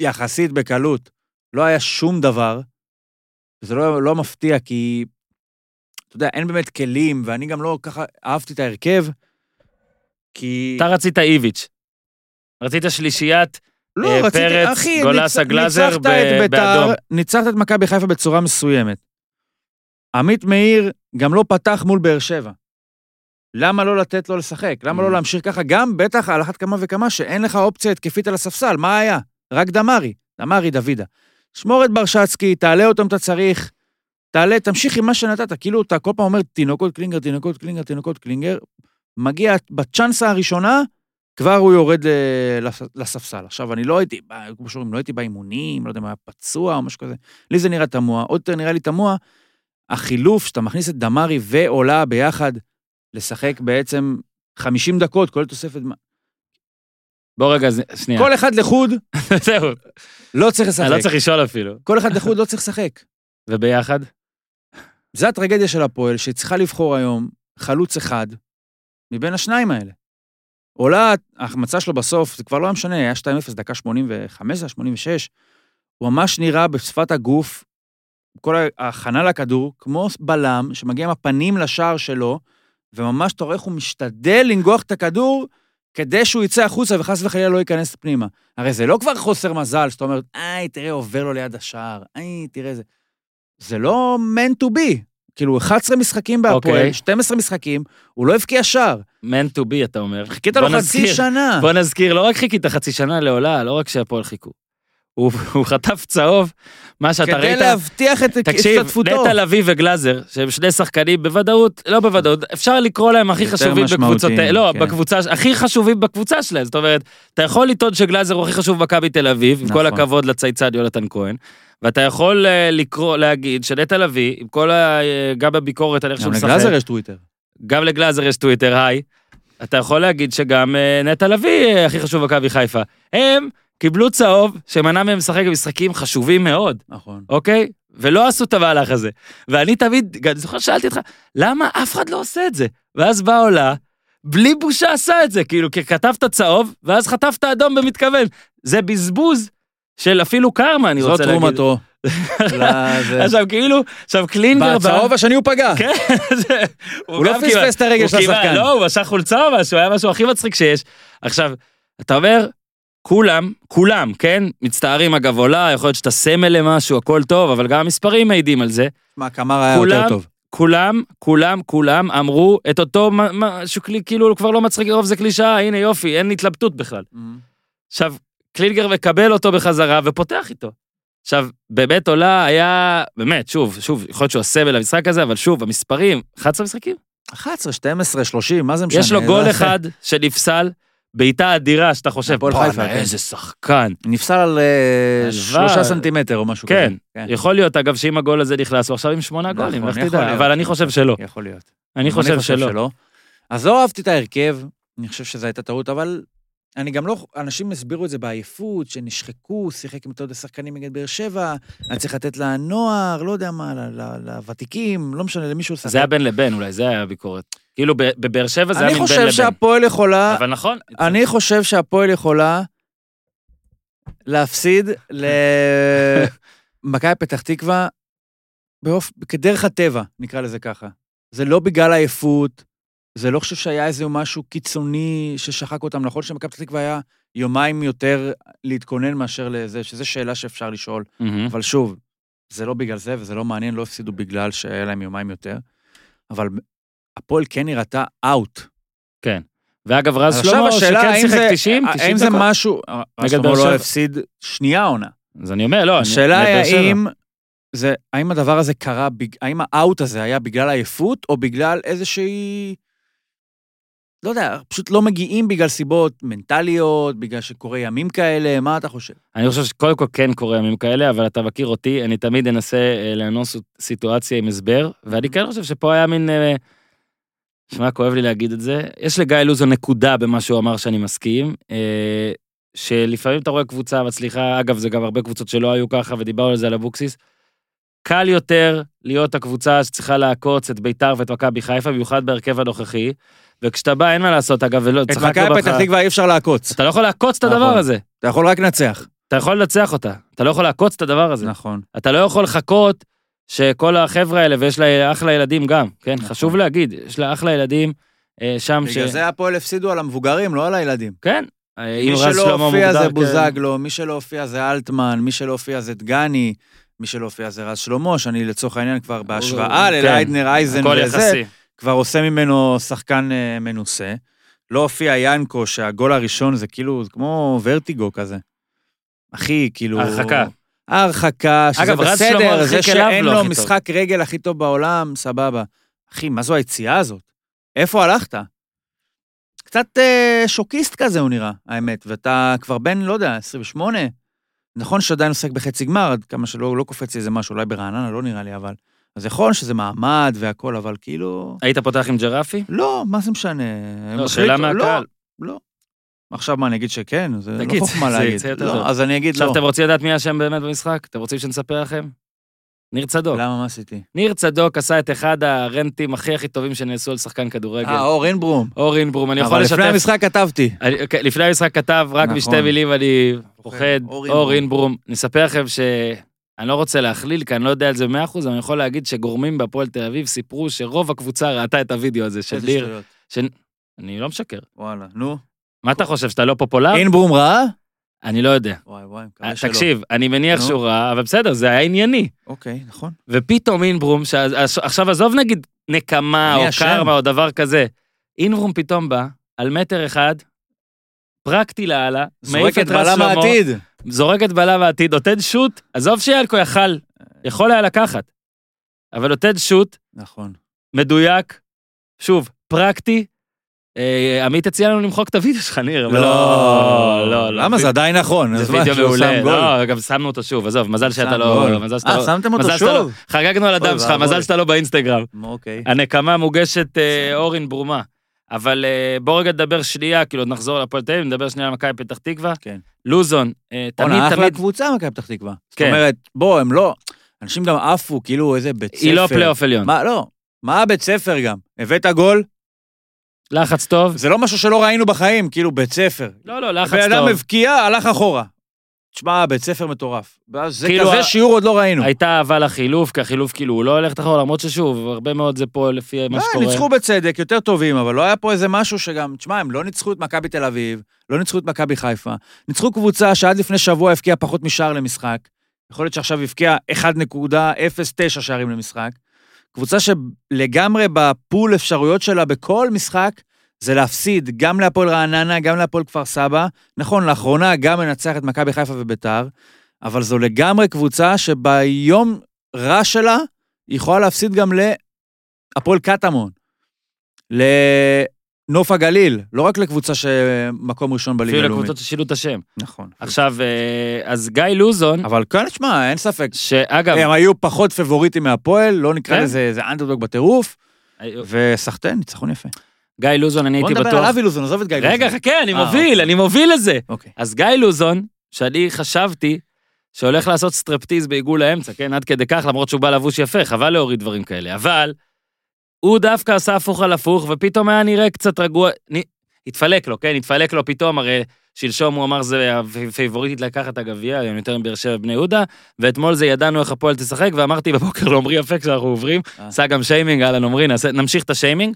יחסית בקלות, לא היה שום דבר. זה לא, לא מפתיע, כי, אתה יודע, אין באמת כלים, ואני גם לא ככה אהבתי את ההרכב, כי... אתה רצית איביץ'. רצית שלישיית, לא, אה, רציתי, פרץ, אחי, גולסה, ניצ- גלאזר ניצחת ב- את בית"ר. ניצחת את מכבי חיפה בצורה מסוימת. עמית מאיר גם לא פתח מול באר שבע. למה לא לתת לו לשחק? למה Mm. לא להמשיך ככה? גם, בטח, על אחת כמה וכמה, שאין לך אופציה התקפית על הספסל, מה היה? רק דמרי, דמרי דוידה. שמור את ברשצקי, תעלה אותו אם אתה צריך, תעלה, תמשיך עם מה שנתת. כאילו, אתה כל פעם אומר, תינוקות קלינגר, תינוקות קלינגר, תינוקות קלינגר, מגיע בצ'אנסה הראשונה, כבר הוא יורד לספסל. עכשיו, אני לא הייתי, כמו שאומרים, לא הייתי באימונים, לא יודע מה, פצוע או משהו כזה. לי זה נראה תמוה. עוד יותר נראה לי תמוה, החילוף, שאתה מכניס את דמרי ועולה ביחד, לשחק בעצם 50 דקות, כולל תוספת... בוא רגע, שנייה. כל אחד לחוד זהו, לא צריך לשחק. לא צריך לשאול אפילו. כל אחד לחוד לא צריך לשחק. וביחד? זה הטרגדיה של הפועל, שהיא צריכה לבחור היום חלוץ אחד מבין השניים האלה. עולה, ההחמצה שלו בסוף, זה כבר לא היה משנה, היה 2-0, דקה 85, זה 86. הוא ממש נראה בשפת הגוף, כל ההכנה לכדור, כמו בלם שמגיע עם הפנים לשער שלו, וממש אתה רואה איך הוא משתדל לנגוח את הכדור כדי שהוא יצא החוצה וחס וחלילה לא ייכנס פנימה. הרי זה לא כבר חוסר מזל, שאתה אומר, איי, תראה, עובר לו ליד השער, איי, תראה זה. זה לא meant to be. כאילו, 11 משחקים בהפועל, אוקיי. 12 משחקים, הוא לא הבקיע שער. man to be, אתה אומר. חיכית לו בוא חצי נזכיר- שנה. בוא נזכיר, לא רק חיכית חצי שנה לעולה, לא רק שהפועל חיכו. הוא הוא חטף צהוב, מה שאתה כדי ראית... להבטיח את תקשיב, השתתפותו. נטע לביא וגלאזר, שהם שני שחקנים בוודאות, לא בוודאות, אפשר לקרוא להם הכי חשובים בקבוצות, לא, כן. בקבוצה, הכי חשובים בקבוצה שלהם, זאת אומרת, אתה יכול לטעון שגלאזר הוא הכי חשוב במכבי תל אביב, עם כל נכון. הכבוד לצייצן יונתן כהן, ואתה יכול אה, לקרוא, להגיד שנטע לביא, עם כל ה... אה, גם בביקורת על איך שהוא גם משחק, לגלאזר יש טוויטר. גם לגלאזר יש טוויטר, היי, אתה יכול להגיד שגם אה, נטע לביא הכי חשוב במכבי חיפה. הם קיבלו צהוב שמנע מהם לשחק במשחקים חשובים מאוד. נכון. אוקיי? ולא עשו את המהלך הזה. ואני תמיד, גם אני זוכר ששאלתי אותך, למה אף אחד לא עושה את זה? ואז באה עולה, בלי בושה עשה את זה, כאילו, כי כתבת צהוב, ואז חטפת אדום במתכוון. זה בזבוז של אפילו קרמה, אני זאת רוצה להגיד. תרומתו. לזה. עכשיו, כאילו, עכשיו קלינגר. בצהוב השני הוא פגע. כן, הוא לא פספס את הרגל הוא של השחקן. לא, הוא משך חולצה או משהו, היה משהו הכי מצחיק שיש. עכשיו, אתה אומר, כולם, כולם, כן? מצטערים אגב עולה, יכול להיות שאתה סמל למשהו, הכל טוב, אבל גם המספרים מעידים על זה. מה, קמר היה כולם- יותר טוב. כולם, כולם, כולם אמרו את אותו משהו, כאילו כבר לא מצחיק לרוב זה קלישאה, הנה יופי, אין התלבטות בכלל. עכשיו, קלינגר מקבל אותו בחזרה ופותח איתו. עכשיו, באמת עולה היה, באמת, שוב, שוב, יכול להיות שהוא הסמל למשחק הזה, אבל שוב, המספרים, 11 משחקים? 11, 12, 30, מה זה משנה? יש לו גול יפה. אחד שנפסל, בעיטה אדירה, שאתה חושב, בואנה, כן. איזה שחקן. נפסל על אה. שלושה סנטימטר או משהו כן, כזה. יכול להיות, אגב, שאם הגול הזה נכנס, הוא עכשיו עם שמונה נכון, גולים, יכול תדע. אבל אני חושב שלא. יכול להיות. אני חושב שלא. אז לא אהבתי את ההרכב, אני חושב שזו הייתה טעות, אבל אני גם לא, אנשים הסבירו את זה בעייפות, שנשחקו, שיחק עם עוד שחקנים נגד באר שבע, היה צריך לתת לנוער, לא יודע מה, לוותיקים, לא משנה, למישהו לשחק. זה היה בין לבין, אולי, זה היה הביקורת. כאילו, בבאר שבע זה היה אני מין בין חושב לבין. שהפועל יכולה, אבל נכון. אני חושב שהפועל יכולה להפסיד למכבי פתח תקווה באופ... כדרך הטבע, נקרא לזה ככה. זה לא בגלל עייפות, זה לא חושב שהיה איזה משהו קיצוני ששחק אותם. נכון שמכבי פתח תקווה היה יומיים יותר להתכונן מאשר לזה, שזו שאלה שאפשר לשאול. מהמם. אבל שוב, זה לא בגלל זה, וזה לא מעניין, לא הפסידו בגלל שהיה להם יומיים יותר. אבל הפועל כן נראתה אאוט. ואגב, רז שלמה, שכן שיחק זה, 90, 90 האם זה דקות. משהו, רז באר שלמה. לא הפסיד שנייה עונה. אז אני אומר, לא, השאלה היא. האם, זה, האם הדבר הזה קרה, האם האאוט הזה היה בגלל עייפות, או בגלל איזושהי... לא יודע, פשוט לא מגיעים בגלל סיבות מנטליות, בגלל שקורה ימים כאלה, מה אתה חושב? אני חושב שקודם כל כן קורה ימים כאלה, אבל אתה מכיר אותי, אני תמיד אנסה אה, לאנוס סיטואציה עם הסבר, ואני כן חושב שפה היה מין... אה, שמע, כואב לי להגיד את זה. יש לגיא לוזון נקודה במה שהוא אמר שאני מסכים, אה, שלפעמים אתה רואה קבוצה מצליחה, אגב, זה גם הרבה קבוצות שלא היו ככה, ודיברנו על זה על אבוקסיס. קל יותר להיות הקבוצה שצריכה לעקוץ את ביתר ואת מכבי חיפה, במיוחד בהרכב הנוכחי, וכשאתה בא, אין מה לעשות, אגב, ולא, את מכבי. פתח תקווה אי אפשר לעקוץ. אתה לא יכול לעקוץ את הדבר נכון. הזה. אתה יכול רק לנצח. אתה יכול לנצח אותה, אתה לא יכול לעקוץ את הדבר הזה. נכון. אתה לא יכול לחכות שכל החבר'ה האלה, ויש לה אחלה ילדים גם, כן? נכון. חשוב להגיד, יש לה אחלה ילדים אה, שם ש... בגלל זה הפועל הפסידו על המבוגרים, לא על הילדים. כן. אה, מי שלא הופיע זה כ- בוזגלו, מי שלא הופיע זה אלטמן, מי שלא הופיע זה דגני, מי שלא הופיע זה רז שלמה, שאני לצורך העניין כבר בהשוואה כן. לליידנר אייזן וזה. כבר עושה ממנו שחקן אה, מנוסה. לא הופיע ינקו, שהגול הראשון זה כאילו, זה כמו ורטיגו כזה. אחי, כאילו... הרחקה. הרחקה, שזה אגב, בסדר, זה שאין לא לו טוב. משחק רגל הכי טוב בעולם, סבבה. אחי, מה זו היציאה הזאת? איפה הלכת? קצת אה, שוקיסט כזה הוא נראה, האמת, ואתה כבר בן, לא יודע, 28. נכון שעדיין עוסק בחצי גמר, עד כמה שלא לא קופץ לי איזה משהו, אולי ברעננה, לא נראה לי, אבל... אז יכול שזה מעמד והכל, אבל כאילו... היית פותח עם ג'רפי? לא, מה זה משנה? לא, שאלה מהקהל. לא, לא. עכשיו מה, אני אגיד שכן? זה לא תגיד, חוכמה זה להגיד. יצא יותר לא. אז אני אגיד עכשיו לא. אתם רוצים לדעת מי אשם באמת במשחק? אתם רוצים שנספר לכם? ניר צדוק. למה, מה עשיתי? ניר צדוק עשה את אחד הרנטים הכי הכי טובים שנעשו על שחקן כדורגל. אה, אור אינברום. אור אינברום, אני יכול אבל לשתף. לפני המשחק כתבתי. אני- אוקיי, לפני המשחק כתב, רק נכון. בשתי מילים אני פוחד, אור אינברום. אני אספר לכם ש... אני לא רוצה להכליל, כי אני לא יודע על זה במאה אחוז, אבל אני יכול להגיד שגורמים בהפועל תל אביב סיפרו שרוב הקבוצה ראתה את הוידאו הזה של ניר. שטויות. אני לא משקר. וואלה, נו. מה אתה חושב, שאתה לא פופולר? אינברום ראה? אני לא יודע. וואי וואי, אה, מקווה שלא. תקשיב, אני מניח. שהוא ראה, אבל בסדר, זה היה ענייני. אוקיי, נכון. ופתאום אינברום, ש- עכשיו עזוב נגיד נקמה או? קרמה או דבר כזה, אינברום פתאום בא, על מטר אחד, פרקטי לאללה, מעיף את רז בלם שלמה. זורק את בלם העתיד, נותן שוט, עזוב שיאלקו יכל, יכול היה לקחת, אבל נותן שוט, נכון. מדויק, שוב, פרקטי. אה, עמית הציע לנו למחוק את הוידאו שלך, ניר, אבל לא, לא, לא. למה? זה עדיין נכון. זה וידאו מעולה. לא, גם שמנו אותו שוב, עזוב, מזל שאתה לא... אה, לא... שמתם אותו לא- שוב? חגגנו על הדם שלך. מזל שאתה לא באינסטגרם. אוקיי. הנקמה מוגשת אה, אורין ברומה. אבל אה, בוא רגע נדבר שנייה, כאילו נחזור לפועל תל אביב, נדבר שנייה על מכבי פתח תקווה. כן. לוזון, תמיד בואנה, אחלה תמיד, קבוצה מכבי פתח תקווה. זאת כן. אומרת, בוא, הם לא... אנשים גם עפו, כאילו איזה בית ספר. היא לא פלייאוף עליון. מה, לא. מה הבית ספר גם? הבאת גול? לחץ טוב. זה לא משהו שלא ראינו בחיים, כאילו בית ספר. לא, לא, לחץ בן אדם טוב. הבקיע, הלך אחורה. תשמע, בית ספר מטורף. זה כאילו כזה ה- שיעור עוד לא ראינו. הייתה אהבה לחילוף, כי החילוף כאילו הוא לא הולך אחורה, למרות ששוב, הרבה מאוד זה פה לפי מה לא, שקורה. ניצחו בצדק, יותר טובים, אבל לא היה פה איזה משהו שגם, תשמע, הם לא ניצחו את מכבי תל אביב, לא ניצחו את מכבי חיפה. ניצחו קבוצה שעד לפני שבוע הבקיעה פחות משער למשחק. יכול להיות שעכשיו הבקיעה 1.09 שערים למשחק. קבוצה שלגמרי בפול אפשרויות שלה בכל משחק, זה להפסיד גם להפועל רעננה, גם להפועל כפר סבא. נכון, לאחרונה גם מנצח את מכבי חיפה וביתר, אבל זו לגמרי קבוצה שביום רע שלה, היא יכולה להפסיד גם להפועל קטמון, לנוף הגליל, לא רק לקבוצה שמקום ראשון בליגה אפילו הלאומית. לקבוצות ששינו את השם. נכון. עכשיו, אה, אז גיא לוזון, אבל כאן, תשמע, אין ספק. שאגב, הם היו פחות פבוריטים מהפועל, לא נקרא כן. לזה איזה אנדרדוג בטירוף, וסחטיין, ניצחון יפה. גיא לוזון, אני בוא הייתי נדבר על בטוח... אבי לוזון, עזוב את גיא לוזון. רגע, חכה, אני אה, מוביל, אוקיי. אני מוביל לזה. אוקיי. אז גיא לוזון, שאני חשבתי שהולך לעשות סטרפטיז בעיגול האמצע, כן? עד כדי כך, למרות שהוא בא לבוש יפה, חבל להוריד דברים כאלה. אבל הוא דווקא עשה הפוך על הפוך, ופתאום היה נראה קצת רגוע. נ... התפלק לו, כן? התפלק לו פתאום, הרי שלשום הוא אמר זה הפייבוריטית לקחת את הגביע, היום יותר מבאר שבע בני יהודה, ואתמול זה ידענו איך הפועל תשחק, ואמרתי בבוקר לעומרי יפה כשאנחנו עוברים, אה. עשה גם שיימינג, אהלן עומרי, נמשיך את השיימינג.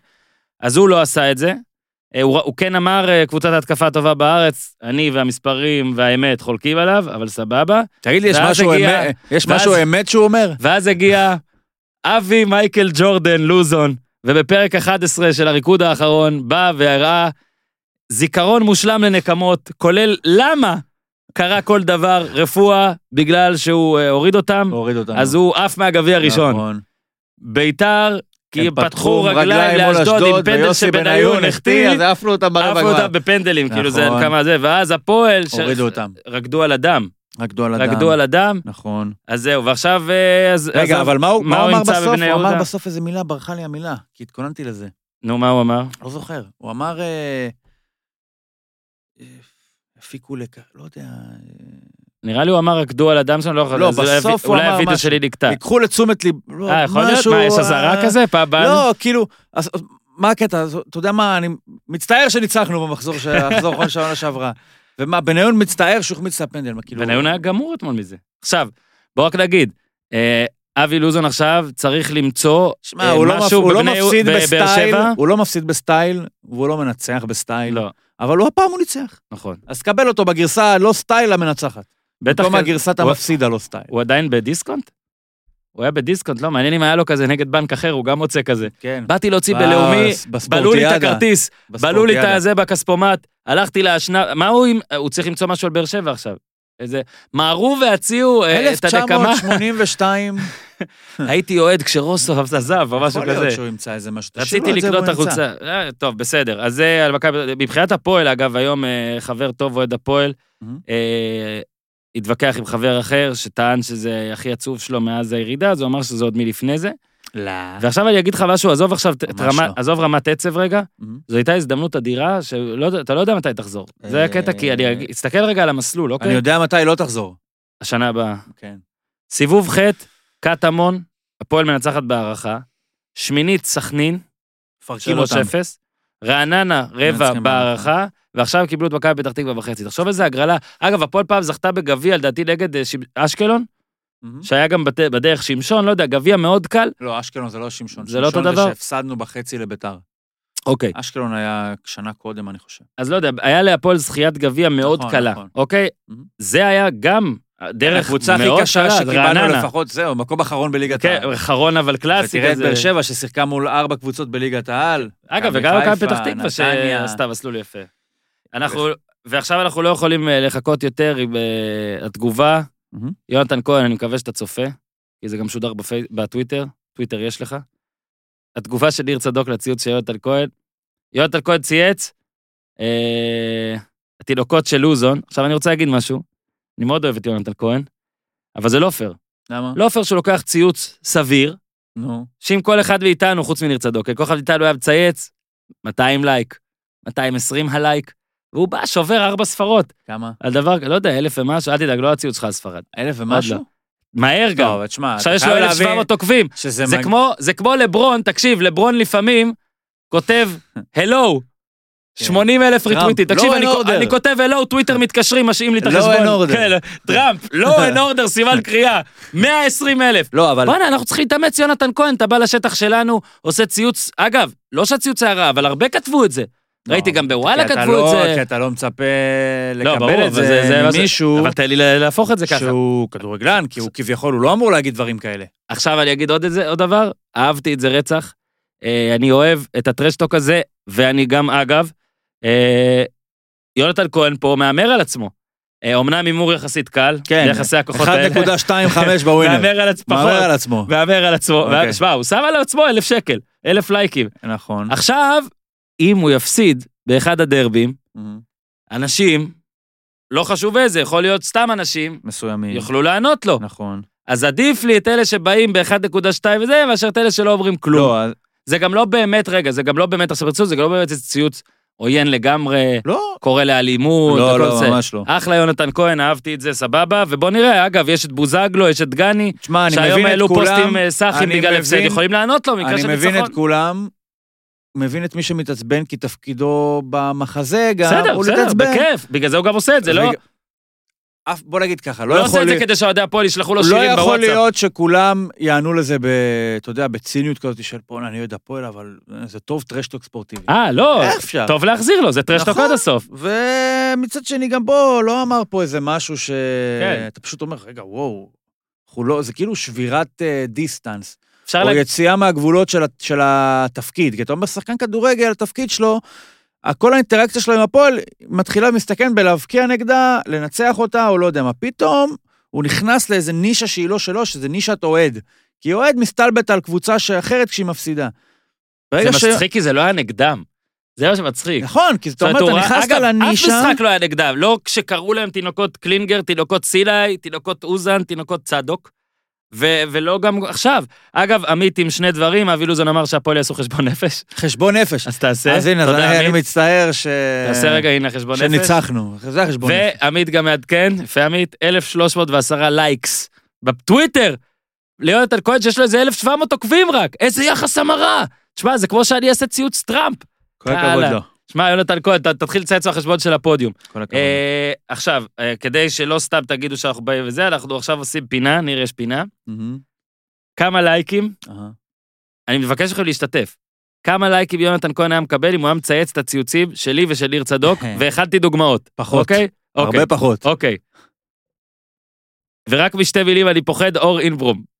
אז הוא לא עשה את זה. אה, הוא, הוא כן אמר, אה, קבוצת ההתקפה הטובה בארץ, אני והמספרים והאמת חולקים עליו, אבל סבבה. תגיד לי, יש משהו הגיע- אמת- יש ואז- משהו אמת שהוא אומר? ואז הגיע אבי מייקל ג'ורדן לוזון, ובפרק 11 של הריקוד האחרון בא והראה זיכרון מושלם לנקמות, כולל למה קרה כל דבר, רפואה, בגלל שהוא אה, הוריד אותם, הוריד אותנו. אז הוא עף מהגביע הראשון. נכון. ביתר, כי הם פתחו רגליים לאשדוד עם פנדל שבניון החטיא, אז עפנו אותם ברבע גמר. אותם בפנדלים, כאילו זה נכון. כמה זה, ואז הפועל, ש- הורידו אותם. רקדו על הדם, רקדו על הדם. רקדו על הדם, נכון. אז זהו, ועכשיו... אה, אז- רגע, אז- אבל מה הוא מה הוא אמר בסוף? הוא אמר יהודה? בסוף איזה מילה, ברחה לי המילה, כי התכוננתי לזה. נו, מה הוא אמר? לא זוכר. הוא אמר... אה, אה, הפיקו לק... לא יודע... אה, נראה לי הוא אמר רקדו על הדם שלנו, לא יכול לא, אז אולי בסוף הוא אולי אמר משהו. שלי נקטע. ייקחו לתשומת ליב... לא, אה, יכול להיות? מה, יש אזהרה כזה? הבאה? לא, כאילו, מה הקטע? אתה יודע מה, אני מצטער שניצחנו במחזור האחרון של העונה שעברה. ומה, בניון מצטער שהוא החמיץ את הפנדל, מה, כאילו... בניון היה גמור אתמול מזה. עכשיו, בוא רק נגיד, אה, אבי לוזון עכשיו צריך למצוא שמע, אה, הוא, לא. משהו הוא לא בבני- מפסיד בבאר בסטייל, שבע. הוא לא מפסיד בסטייל, והוא לא מנצח בסטייל, לא, אבל הוא הפעם הוא ניצח. נכון. אז קבל אותו בגרסה הלא סטייל המנצחת. בטח במקום כזה- הגרסת הוא- המפסיד הלא סטייל. הוא עדיין בדיסקונט? הוא היה בדיסקונט, לא, מעניין אם היה לו כזה נגד בנק אחר, הוא גם מוצא כזה. כן. באתי להוציא בלאומי. בלו לי את הכרטיס, בלו לי את. הזה בכספומט, הלכתי להשנה, מה הוא הוא צריך למצוא משהו על באר שבע עכשיו. איזה, מהרו והציעו אה, את הנקמה. 1982, הייתי אוהד כשרוסו עזב או משהו יכול להיות כזה. שהוא ימצא איזה משהו. רציתי לקנות. החולצה. אה, טוב, בסדר. אז זה על מכבי... מבחינת הפועל, אגב, היום אה, חבר טוב אוהד הפועל, התווכח עם חבר אחר שטען שזה הכי עצוב שלו מאז הירידה, אז הוא אמר שזה עוד מלפני זה. לא. ועכשיו אני אגיד לך משהו, עזוב עכשיו, רמה- לא. עזוב רמת עצב רגע, מהמם. זו הייתה הזדמנות אדירה, שאתה לא יודע מתי תחזור. זה אה, הקטע, כי אני אגיד- תסתכל רגע על המסלול, אני אוקיי? יודע מתי לא תחזור. השנה הבאה. כן. סיבוב ח', קטמון, הפועל מנצחת בהערכה, שמינית סכנין, מפרקים אותם. 3-0, רעננה רבע בהערכה, ועכשיו קיבלו את מכבי פתח תקווה בחצי. תחשוב איזה הגרלה. אגב, הפועל פעם זכתה בגביע, לדעתי נגד אה, שיב- אשקלון, מהמם. שהיה גם בת- בדרך שמשון, לא יודע, גביע מאוד קל. לא, אשקלון זה לא שמשון. זה לא אותו שמשון דבר? שהפסדנו בחצי לביתר. אוקיי. אשקלון היה שנה קודם, אני חושב. אז לא יודע, היה להפועל זכיית גביע מאוד נכון, קלה, נכון. אוקיי? מהמם. זה היה גם דרך הקבוצה הכי מאוד קשה קלה, שקיבלנו. לפחות, זהו, מקום אחרון בליגת כן, העל. אחרון אבל קלאסי ותראה את. באר שבע ששיחקה מול ארבע קבוצות בליגת העל. אגב, וגם מכבי פתח תקווה. שעשתה מסלול יפה. אנחנו, ועכשיו אנחנו לא יכולים אה, לחכות יותר עם אה, התגובה. יונתן כהן, אני מקווה שאתה צופה, כי זה גם שודר בפי... בטוויטר, טוויטר יש לך. התגובה של ניר צדוק לציוץ של יונתן כהן. יונתן כהן צייץ, אה, התינוקות של לוזון. עכשיו אני רוצה להגיד משהו, אני מאוד אוהב את יונתן כהן, אבל זה לא פייר. למה? לא פייר שהוא לוקח ציוץ סביר, נו. שאם כל אחד מאיתנו, חוץ מניר צדוק, כל אחד מאיתנו היה מצייץ, 200 לייק, 220 הלייק, והוא בא, שובר ארבע ספרות. כמה? על דבר, לא יודע, אלף ומשהו, אל תדאג, לא הציוץ שלך על ספרד. אלף לא. ומשהו? מהר גם. טוב, תשמע, עכשיו יש לו חייב 1,700 להבין עוקבים. שזה זה מג- כמו, זה כמו לברון, תקשיב, לברון לפעמים כותב, הלו, כן. 80 אלף ריטוויטים. תקשיב, law אני. אני כותב הלו, טוויטר מתקשרים, משאים לי את law החשבון. and order. כן, טראמפ, לא and order, סימן קריאה. 120 אלף. לא, אבל... בואנה, אנחנו צריכים להתאמץ, יונתן כהן, אתה בא לשטח שלנו, עושה ציוץ, אגב, לא שהציוץ היה רע, אבל הרבה כתבו את זה. לא, ראיתי גם בוואלה כתבו את לא- זה. כי אתה לא מצפה לא, לקבל את זה- ממישהו אבל תן לי להפוך את זה ככה. שהוא כדורגלן, כי הוא כביכול, הוא לא אמור להגיד דברים כאלה. עכשיו אני אגיד עוד, דבר, אהבתי את זה רצח. אה, אני אוהב את הטרשטוק הזה, ואני גם, אגב, אה, יונתן כהן פה מהמר על עצמו. אה, אומנם הימור יחסית קל, כן, יחסי הכוחות האלה. 1.25 בווינר. מהמר על עצמו, מהמר פחות. על עצמו. מהמר על עצמו. אוקיי. שמע, הוא שם על עצמו אלף שקל, אלף לייקים. נכון. עכשיו, אם הוא יפסיד באחד הדרבים. אנשים, לא חשוב איזה, יכול להיות סתם אנשים, מסוימים. יוכלו לענות לו. נכון. אז עדיף לי את אלה שבאים ב-1.2 וזה, מאשר את אלה שלא אומרים כלום. לא, אז- זה גם לא באמת, רגע, זה גם לא באמת עכשיו ברצינות, זה גם לא באמת איזה ציוץ עוין לגמרי, לא, קורא לאלימות, לא, לא, זה. ממש לא. אחלה יונתן כהן, אהבתי את זה, סבבה, ובוא נראה, אגב, יש את בוזגלו, יש את גני, תשמע, אני שהיום מבין את העלו כולם. פוסטים אה, סאחים אני בגלל הפסד, מבין- יכולים לענות לו, במקרה אני של מבין ניצחון. את כולם, מבין את מי שמתעצבן, כי תפקידו במחזה גם, בסדר, הוא בסדר, להתעצבן. בכיף, בגלל זה הוא גם עושה את זה, לא? אף- בוא נגיד ככה, לא לא עושה יכול את זה. כדי שאוהדי הפועל ישלחו לו לא שירים יכול בוואטסאפ. להיות שכולם יענו לזה, ב, אתה יודע, בציניות כזאת של בואנה, אני אוהד הפועל, אבל זה טוב טרשטוק ספורטיבי. אה, לא, אפשר? טוב להחזיר לו, זה טרשטוק נכון. עד הסוף. ומצד שני, גם בוא, לא אמר פה איזה משהו ש... כן. אתה פשוט אומר, רגע, וואו, לא, זה כאילו שבירת uh, distance, אפשר או להגיד, יציאה מהגבולות של, של התפקיד. כי אתה אומר, שחקן כדורגל, התפקיד שלו, כל האינטראקציה שלו עם הפועל מתחילה ומסתכמת בלהבקיע נגדה, לנצח אותה, או לא יודע מה. פתאום הוא נכנס לאיזה נישה שהיא לא שלו, שזה נישת אוהד. כי אוהד מסתלבט על קבוצה אחרת כשהיא מפסידה. זה ש... מצחיק כי זה לא היה נגדם. זה מה שמצחיק. נכון, כי זאת אומר, אומרת, אתה נכנסת אגב, לנישה... אף משחק לא היה נגדם, לא כשקראו להם תינוקות קלינגר, תינוקות סילאי, תינוקות לוזון, תינוקות צדוק, ו- ולא גם עכשיו. אגב, עמית עם שני דברים, אבי לוזון אמר שהפועל יעשו חשבון נפש, חשבון נפש. אז תעשה. אז הנה, אז תודה, אני. מצטער ש... תעשה רגע, הנה חשבון נפש. שניצחנו. זה החשבון נפש. ועמית גם מעדכן, יפה עמית, 1,310 likes בטוויטר. ליונתן כהן שיש לו איזה 1,700 עוקבים רק, איזה יחס המרה. תשמע, זה כמו שאני אעשה ציוץ טראמפ. כל הכבוד. לו. שמע, יונתן כהן, תתחיל לצייץ מהחשבון של הפודיום. כל הכבוד. אה, עכשיו, אה, כדי שלא סתם תגידו שאנחנו באים וזה, אנחנו עכשיו עושים פינה, ניר יש פינה. מהמם. כמה לייקים, אהה. אני מבקש מכם להשתתף. כמה לייקים יונתן כהן היה מקבל אם הוא היה מצייץ את הציוצים שלי ושל ניר צדוק, והכנתי דוגמאות. פחות. אוקיי? אוקיי. הרבה פחות. אוקיי. ורק משתי מילים אני פוחד, אור אינברום.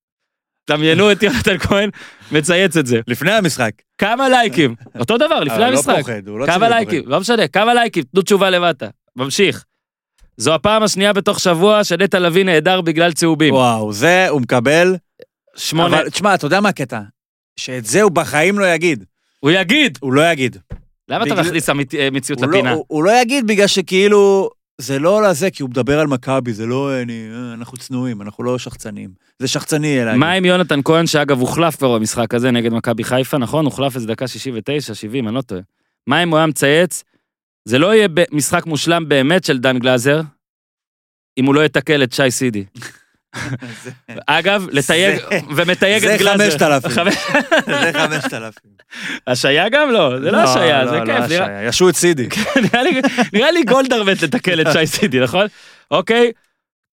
דמיינו את יונתן כהן מצייץ את זה. לפני המשחק. כמה לייקים? אותו דבר, לפני אבל לא המשחק. פוחד, הוא לא כמה לייקים? לא משנה, כמה לייקים? תנו תשובה למטה. ממשיך. זו הפעם השנייה בתוך שבוע שנטע לביא נעדר בגלל צהובים. וואו, זה הוא מקבל. שמונה. אבל תשמע, אתה יודע מה הקטע? שאת זה הוא בחיים לא יגיד. הוא יגיד! הוא לא יגיד. למה אתה מכניס אמית- מציאות הוא לא- לפינה? הוא לא יגיד בגלל שכאילו... זה לא לזה, כי הוא מדבר על מכבי, זה לא... אני, אה, אנחנו צנועים, אנחנו לא שחצנים. זה שחצני להגיד. מה עם יונתן כהן, שאגב הוחלף כבר במשחק הזה נגד מכבי חיפה, נכון? הוחלף איזה דקה 69, 70, אני לא טועה. מה אם הוא היה מצייץ? זה לא יהיה משחק מושלם באמת של דן גלאזר, אם הוא לא יתקל את שי סידי. זה- אגב, לתייג, זה- ומתייג זה את גלאזר. 5,000. חמש- זה 5,000. השעיה גם לא, זה לא השעיה, זה לא, כיף. לא נראה- השעיה, ישו את סידי. נראה לי- מת לתקל את שי סידי, נכון? אוקיי.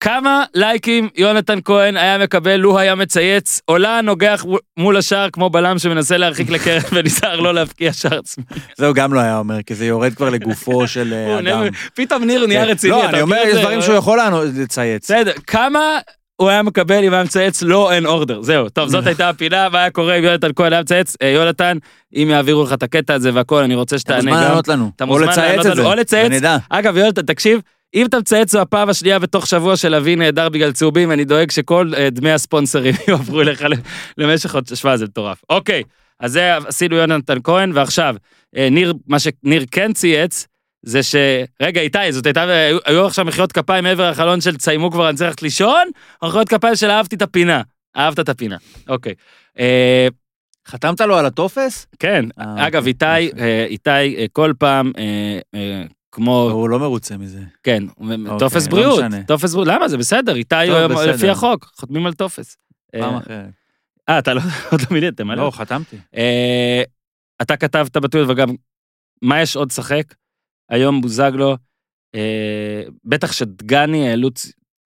כמה לייקים יונתן כהן היה מקבל לו היה מצייץ עולה נוגח מול השער כמו בלם שמנסה להרחיק לקרן ונזהר לא להבקיע שער עצמי. זה הוא גם לא היה אומר, כי זה יורד כבר לגופו של אה, אדם. פתאום ניר נהיה כן. רציני. לא, אני אומר, יש זה? דברים שהוא יכול לצייץ. בסדר, כמה הוא היה מקבל אם היה מצייץ לא אין אורדר, זהו, טוב זאת הייתה הפינה, מה היה קורה אם יונתן כהן היה מצייץ, אה, יונתן, אם יעבירו לך את הקטע הזה והכל, אני רוצה אתה שתענה מוזמן גם. לענות לנו. אתה מוזמן לענות. לנו, או לצייץ. אגב, יונתן, תקשיב, אם אתה מצייץ זו הפעם השנייה בתוך שבוע של אבי נהדר בגלל צהובים, אני דואג שכל אה, דמי הספונסרים יועברו אליך ל- למשך עוד... שמע, זה מטורף. אוקיי, אז זה עשינו יונתן כהן, ועכשיו, אה, ניר, מה שניר כן צייץ, זה ש... רגע, איתי, זאת הייתה... היו- עכשיו מחיאות כפיים מעבר החלון של תסיימו כבר, אני צריך ללכת לישון, או מחיאות כפיים של אהבתי את הפינה. אהבת את הפינה. אוקיי. אה, חתמת לו על הטופס? כן, אה, אגב, אוקיי, איתי. אה, איתי, אה, כל פעם, אה, כמו הוא לא מרוצה מזה. כן, טופס לא בריאות, משנה. טופס בריאות, למה זה בסדר, איתי בסדר. לפי החוק, חותמים על טופס. פעם אה, אחרת. אה, אתה לא, עוד לא מילאת, מה לא? חתמתי. אתה כתבת בטוויטר וגם, מה יש עוד לשחק? היום בוזגלו, אה, בטח שדגני העלו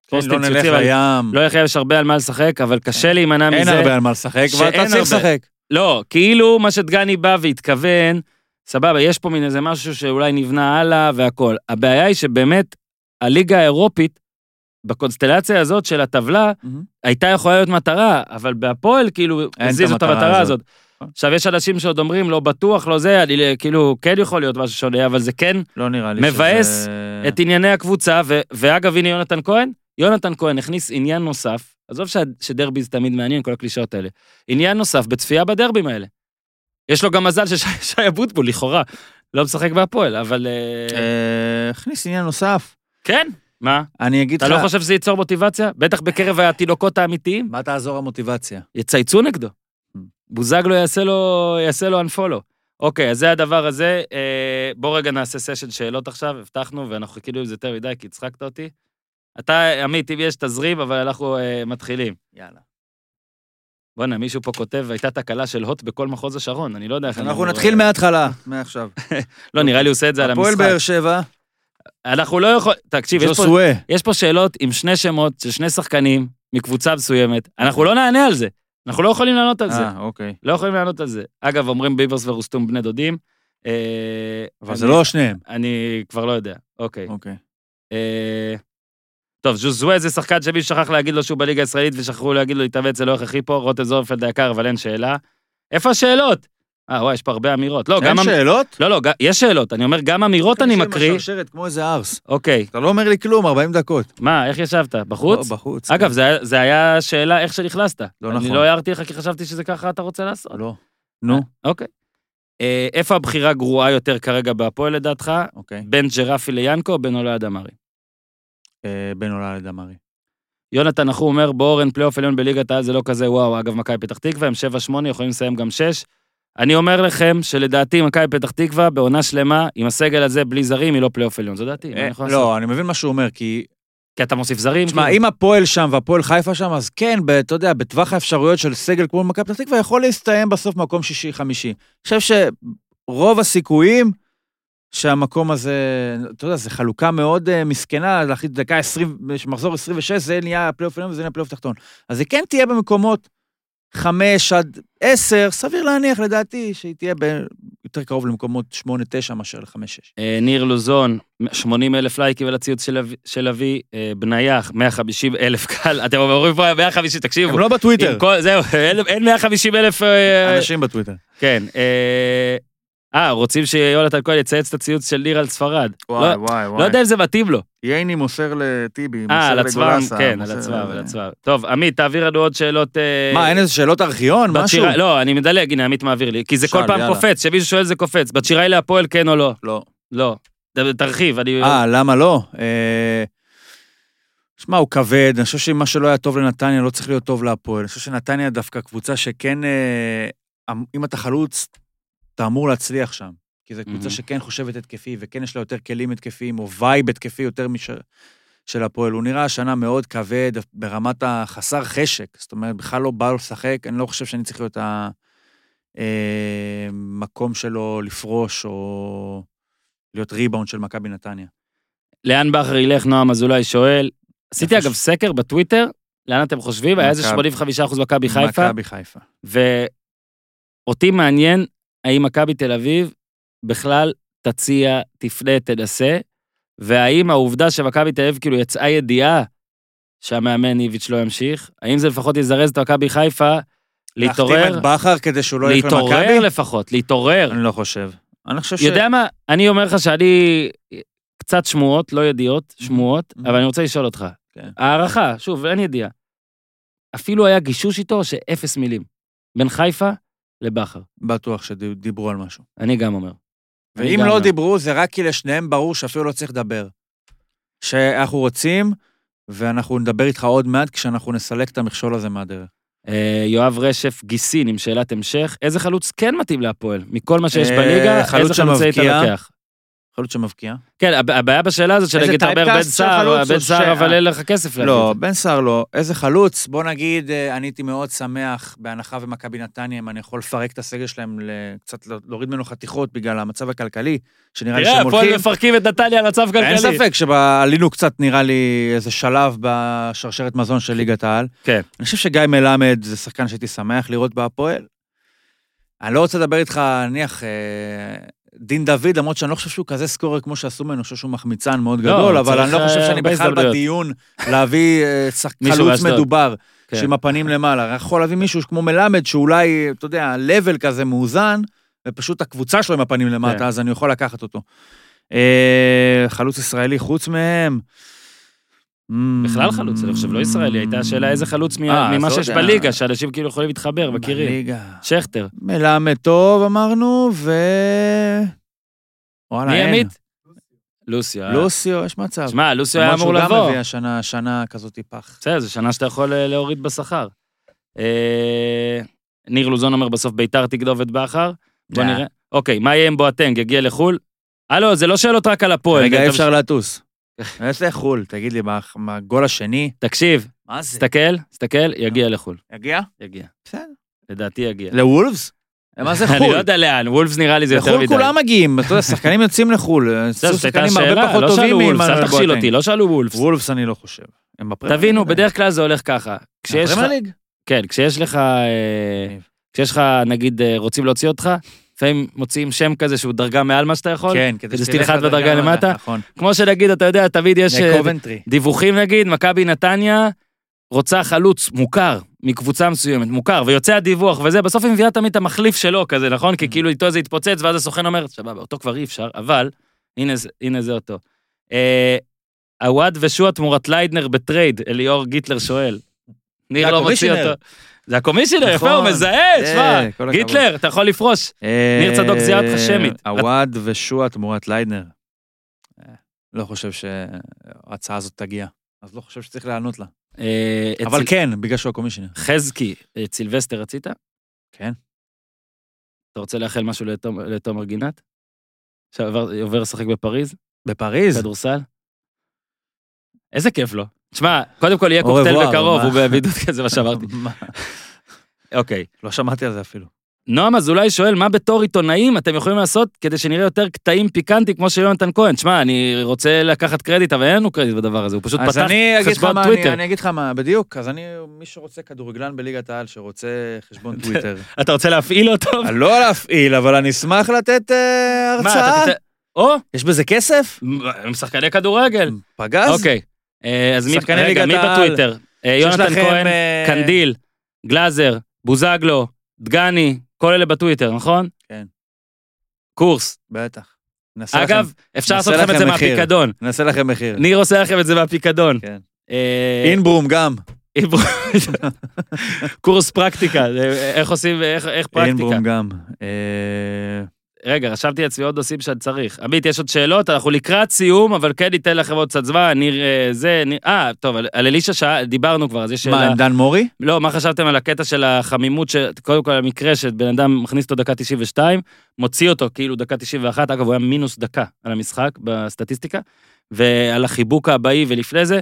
כן, לא נלך אבל לים. לא יחיה, יש הרבה על מה לשחק, אבל קשה להימנע אין מזה. הרבה על מה לשחק, שאין ואתה צריך. לשחק. לא, כאילו מה שדגני בא והתכוון, סבבה, יש פה מין איזה משהו שאולי נבנה הלאה והכל. הבעיה היא שבאמת, הליגה האירופית, בקונסטלציה הזאת של הטבלה, מהמם. הייתה יכולה להיות מטרה, אבל בהפועל כאילו הזיזו את המטרה הזאת. הזאת. עכשיו, יש אנשים שעוד אומרים, לא בטוח, לא זה, אני כאילו, כן יכול להיות משהו שונה, אבל זה כן לא נראה לי מבאס שזה- את ענייני הקבוצה, ו- ואגב, הנה יונתן כהן, יונתן כהן הכניס עניין נוסף, עזוב ש- שדרבי זה תמיד מעניין, כל הקלישאות האלה, עניין נוסף בצפייה בדרבים האלה. יש לו גם מזל ששי שי אבוטבול, לכאורה, לא משחק בהפועל, אבל... אה, אה, הכניס עניין נוסף. כן, מה? אני אגיד אתה לך... לא חושב שזה ייצור מוטיבציה? בטח בקרב התינוקות האמיתיים? מה תעזור המוטיבציה? יצייצו נגדו. בוזגלו יעשה לו, יעשה לו unfollow. אוקיי, אז זה הדבר הזה. אה, בוא רגע נעשה סשן שאלות עכשיו, הבטחנו, ואנחנו חיכינו עם זה יותר מדי, כי הצחקת אותי. אתה, עמית, אם יש תזרים, אבל אנחנו אה, מתחילים. יאללה. בואנה, מישהו פה כותב, הייתה תקלה של הוט בכל מחוז השרון, אני לא יודע איך... אנחנו נתחיל מההתחלה, מעכשיו. לא, נראה לי הוא עושה את זה על הפועל המשחק. באר שבע, אנחנו לא יכולים... תקשיב, יש פה. יש פה שאלות עם שני שמות של שני שחקנים מקבוצה מסוימת. אנחנו לא נענה על זה. אנחנו לא יכולים לענות על זה. אה, אוקיי. לא יכולים לענות על זה. אגב, אומרים ביברס ורוסטום בני דודים. אה, אבל אני- זה לא שניהם. אני כבר לא יודע. אוקיי. אוקיי. אה, טוב, ז'וזווה זה שחקן שמישהו שכח להגיד לו שהוא בליגה הישראלית ושכחו להגיד לו להתאבד, זה לא הכרחי פה, רוטן זורפלד היקר, אבל אין שאלה. איפה השאלות? אה, וואי, יש פה הרבה אמירות. לא, אין גם... אמ- שאלות? לא, לא, יש שאלות. אני אומר, גם אמירות אני מקריא. בשרשרת כמו איזה ארס. אוקיי. אתה לא אומר לי כלום, 40 דקות. מה, איך ישבת? בחוץ? לא, בחוץ. אגב, זה היה- זה היה שאלה איך שנכנסת. לא אני נכון. לא הערתי לך כי חשבתי שזה ככה אתה רוצה לעשות. לא. נו. אוקיי. אה, איפה הבחירה גרועה יותר כרגע בהפועל לדעתך? אוקיי. בין ג'רפי ליאנקו או בין אולד אמרי? אה, בן עולה לדמרי. יונתן נחום אומר, באורן פלייאוף עליון בליגת העל זה לא כזה וואו, אגב, מכבי פתח תקווה, הם 7-8, יכולים לסיים גם 6. אני אומר לכם שלדעתי מכבי פתח תקווה בעונה שלמה, עם הסגל הזה בלי זרים, היא לא פלייאוף עליון, זו דעתי. מה אני יכול לעשות? לא, אני מבין מה שהוא אומר, כי... כי אתה מוסיף זרים? תשמע, כאילו. אם הפועל שם והפועל חיפה שם, אז כן, אתה יודע, בטווח האפשרויות של סגל כמו מכבי פתח תקווה, יכול להסתיים בסוף מקום שישי-חמישי. אני חושב שרוב הסיכויים שהמקום הזה, אתה יודע, זו חלוקה מאוד uh, מסכנה, להחליט דקה 20, מחזור 26, זה נהיה פלייאוף עליון וזה נהיה פלייאוף תחתון. אז זה כן תהיה במקומות 5 עד 10, סביר להניח, לדעתי, שהיא תהיה ב... יותר קרוב למקומות 8-9 מאשר ל-5-6. אה, ניר לוזון, 80 אלף לייקים על הציוץ של אבי- אה, בנייח, 150 אלף קהל, אתם אומרים פה 150, תקשיבו. הם לא בטוויטר, זהו, אין- אין 150 אלף... אה, אנשים בטוויטר. כן. אה, אה, רוצים שיונתן כהן יצייץ את הציוץ של ניר על ספרד. לא- וואי, לא יודע אם זה מתאים לו. ייני מוסר לטיבי, אה, על הצבם, כן, על הצבם, על הצבם. טוב, עמית, תעביר לנו עוד שאלות. אה, מה, אין איזה שאלות ארכיון? משהו? לא, אני מדלג, הנה, עמית מעביר לי. כי זה כל פעם יאללה. קופץ, כשמישהו שואל זה קופץ. בת שיראי להפועל, כן או לא? לא. לא. תרחיב, אני... אה, למה לא? אה, שמע, הוא כבד, אני חושב שמה שלא היה טוב לנתניה לא צריך להיות טוב להפועל. אני חושב שנתניה דווקא קבוצה שכן, אה, אם אתה חלוץ, אתה אמור להצליח שם. כי זו קבוצה מהמם. שכן חושבת התקפי, וכן יש לה יותר כלים התקפיים, או vibe התקפי יותר משל של הפועל. הוא נראה השנה מאוד כבד, ברמת החסר חשק. זאת אומרת, בכלל לא בא לו לשחק, אני לא חושב שאני צריך להיות המקום שלו לפרוש, או להיות ריבאונד של מכבי נתניה. לאן בכר ילך, נועם אזולאי שואל. עשיתי אגב ש- סקר בטוויטר, לאן אתם חושבים? היה איזה מכבי. 85% מכבי חיפה, מכבי חיפה. ואותי מעניין האם מכבי תל אביב בכלל תציע, תפנה, תנסה, והאם העובדה שמכבי תל אביב כאילו יצאה ידיעה שהמאמן איביץ' לא ימשיך, האם זה לפחות יזרז את מכבי חיפה להתעורר, להחתים את בכר כדי שהוא לא ילך למכבי? להתעורר לפחות, להתעורר. אני לא חושב. אני חושב ש... יודע מה, אני אומר לך שאני, קצת שמועות, לא ידיעות, שמועות, Mhm. אבל אני רוצה לשאול אותך. כן. הערכה, שוב, אין ידיעה. אפילו היה גישוש איתו שאפס מילים. בין חיפה לבכר. בטוח שדיברו על משהו. אני גם אומר. ואם גם לא אומר. דיברו, זה רק כי לשניהם ברור שאפילו לא צריך לדבר. שאנחנו רוצים, ואנחנו נדבר איתך עוד מעט כשאנחנו נסלק את המכשול הזה מהדרך. אה, יואב רשף גיסין עם שאלת המשך, איזה חלוץ כן מתאים להפועל? מכל מה שיש אה, בליגה, חלוץ איזה חלוץ היית. לוקח? חלוץ שמבקיע. כן, הב- הבעיה בשאלה הזאת שנגיד אתה אומר בן של סער, בן סער אבל אין לך כסף להביא לא. בן סער לא. איזה חלוץ? בוא נגיד, אה, אני הייתי מאוד שמח, בהנחה ומכבי נתניה, אם אני יכול לפרק את הסגל שלהם, קצת להוריד ממנו חתיכות בגלל המצב הכלכלי, שנראה לי תראה, שהם הפועל הולכים. מפרקים את נתניה על מצב כלכלי. אין ספק שעלינו קצת, נראה לי, איזה שלב בשרשרת מזון של ליגת העל. כן. אני חושב שגיא מלמד זה שחקן שהייתי שמח לראות בהפועל. אני לא רוצה לדבר איתך, נניח, אה, דין דוד, למרות שאני לא חושב שהוא כזה סקורר כמו שעשו ממנו, אני חושב שהוא מחמיצן מאוד לא, גדול, אבל אני לא חושב אה, שאני בכלל. בדיון להביא אה, חלוץ. מדובר, כן. שעם הפנים למעלה. אני יכול להביא מישהו כמו מלמד, שאולי, אתה יודע, לבל כזה מאוזן, ופשוט הקבוצה שלו עם הפנים למטה, כן. אז אני יכול לקחת אותו. אה, חלוץ ישראלי חוץ מהם. בכלל חלוץ, אני חושב, לא ישראלי, הייתה השאלה איזה חלוץ אה, ממה לא שיש. בליגה, שאנשים כאילו יכולים להתחבר, מכירים. בליגה. שכטר. מלמד טוב, אמרנו, ו... וואלה, מי אין. עמית? לוסיו. אה. לוסיו, יש מצב. שמע, לוסיו היה למרות אמור שהוא גם לבוא. מביא השנה, שנה כזאת פח. בסדר, זו שנה שאתה יכול אה, להוריד בשכר. ניר לוזון אומר בסוף ביתר תגדוב את בכר. בוא. נראה. אוקיי, מה יהיה עם בואטנג? יגיע לחו"ל? הלו, זה לא שאלות רק על הפועל. רגע, אפשר לטוס. איזה חו"ל? תגיד לי, מה- הגול השני? תקשיב, מה זה? תסתכל, תסתכל, יגיע לחו"ל. יגיע? יגיע. בסדר. לדעתי יגיע. לוולפס? מה זה אני חו"ל? לא יודע לאן, וולפס נראה לי זה יותר לחו"ל מדי. כולם מגיעים, אתה יודע, שחקנים יוצאים לחו"ל. הייתה שחקנים הרבה פחות לא טובים שאלו וולפס, אל תכשיל. אותי, לא שאלו וולפס. וולפס אני לא חושב. תבינו. בדרך כלל זה הולך ככה. כשיש לך? כן, כשיש לך, אה. כשיש לך, נגיד, אה, רוצים להוציא אותך, לפעמים מוציאים שם כזה שהוא דרגה מעל מה שאתה יכול. כן, כדי שתלחץ בדרגה למטה. נכון. כמו שנגיד, אתה יודע, תמיד יש אה. דיווחים נגיד, מכבי נתניה רוצה חלוץ מוכר מקבוצה מסוימת, מוכר, ויוצא הדיווח וזה, בסוף היא מביאה תמיד את המחליף שלו כזה, נכון? Mm. כי כאילו איתו זה יתפוצץ, ואז הסוכן אומר, סבבה, אותו כבר אי אפשר, אבל, הנה, הנה זה אותו. אה, עווד ושועה תמורת ליידנר ב trade, אליאור גיטלר שואל. ניר לא מוציא. אותו. זה ה commissioner, יפה, נכון. הוא מזהה, אה, תשמע, הכבוד. גיטלר, אתה יכול לפרוש. ניר צדוק זיהה אותך שמית. אה, עווד ושועה תמורת ליידנר. אה, לא חושב שההצעה הזאת תגיע. אז לא חושב שצריך לענות לה. אה, אבל כן, בגלל שהוא ה commissioner. חזקי, את סילבסטר רצית? כן. אתה רוצה לאחל משהו לתומר גינת? שעובר עובר לשחק בפריז, בפריז? כדורסל? איזה כיף לו. תשמע, קודם כל יהיה קוקטייל בקרוב? הוא בבידוד כזה, מה שאמרתי. אוקיי, לא שמעתי על זה אפילו. נועם אזולאי שואל, מה בתור עיתונאים אתם יכולים לעשות כדי שנראה יותר קטעים פיקנטיים כמו של יונתן כהן? שמע, אני רוצה לקחת קרדיט, אבל אין לנו קרדיט בדבר הזה, הוא פשוט אז פתח חשבון טוויטר. אני אגיד לך מה, בדיוק, אז אני, מי שרוצה כדורגלן בליגת העל, שרוצה חשבון טוויטר. אתה רוצה להפעיל אותו? לא להפעיל, אבל אני אשמח לתת אה, הרצאה. או, יש בזה כסף? הם שחקני כדורגל. פגז? אוקיי. אה, אז מי, שחקני ליגת מי. בטוויטר? אה, יונתן כהן, אה, קנדיל, גלאזר, בוזגלו, דגני, כל אלה בטוויטר, נכון? כן. קורס. בטח. אגב, אפשר לעשות לכם את זה. מהפיקדון. נעשה לכם מחיר. ניר עושה לכם את זה מהפיקדון. כן. אינברום גם. קורס פרקטיקה, איך עושים, איך פרקטיקה. אינברום גם. רגע, רשמתי לעצמי עוד נושאים שאני צריך. עמית, יש עוד שאלות? אנחנו לקראת סיום, אבל כן ניתן לכם עוד קצת זמן. ניר, אה, זה, ניר... אה, טוב, על על אלישע שאל, דיברנו כבר, אז יש שאלה. מה, עם דן מורי? לא, מה חשבתם על הקטע של החמימות, ש... קודם כל המקרה שבן אדם מכניס אותו דקה 92, מוציא אותו כאילו דקה 91, אגב, הוא היה מינוס דקה על המשחק בסטטיסטיקה, ועל החיבוק הבאי ולפני זה.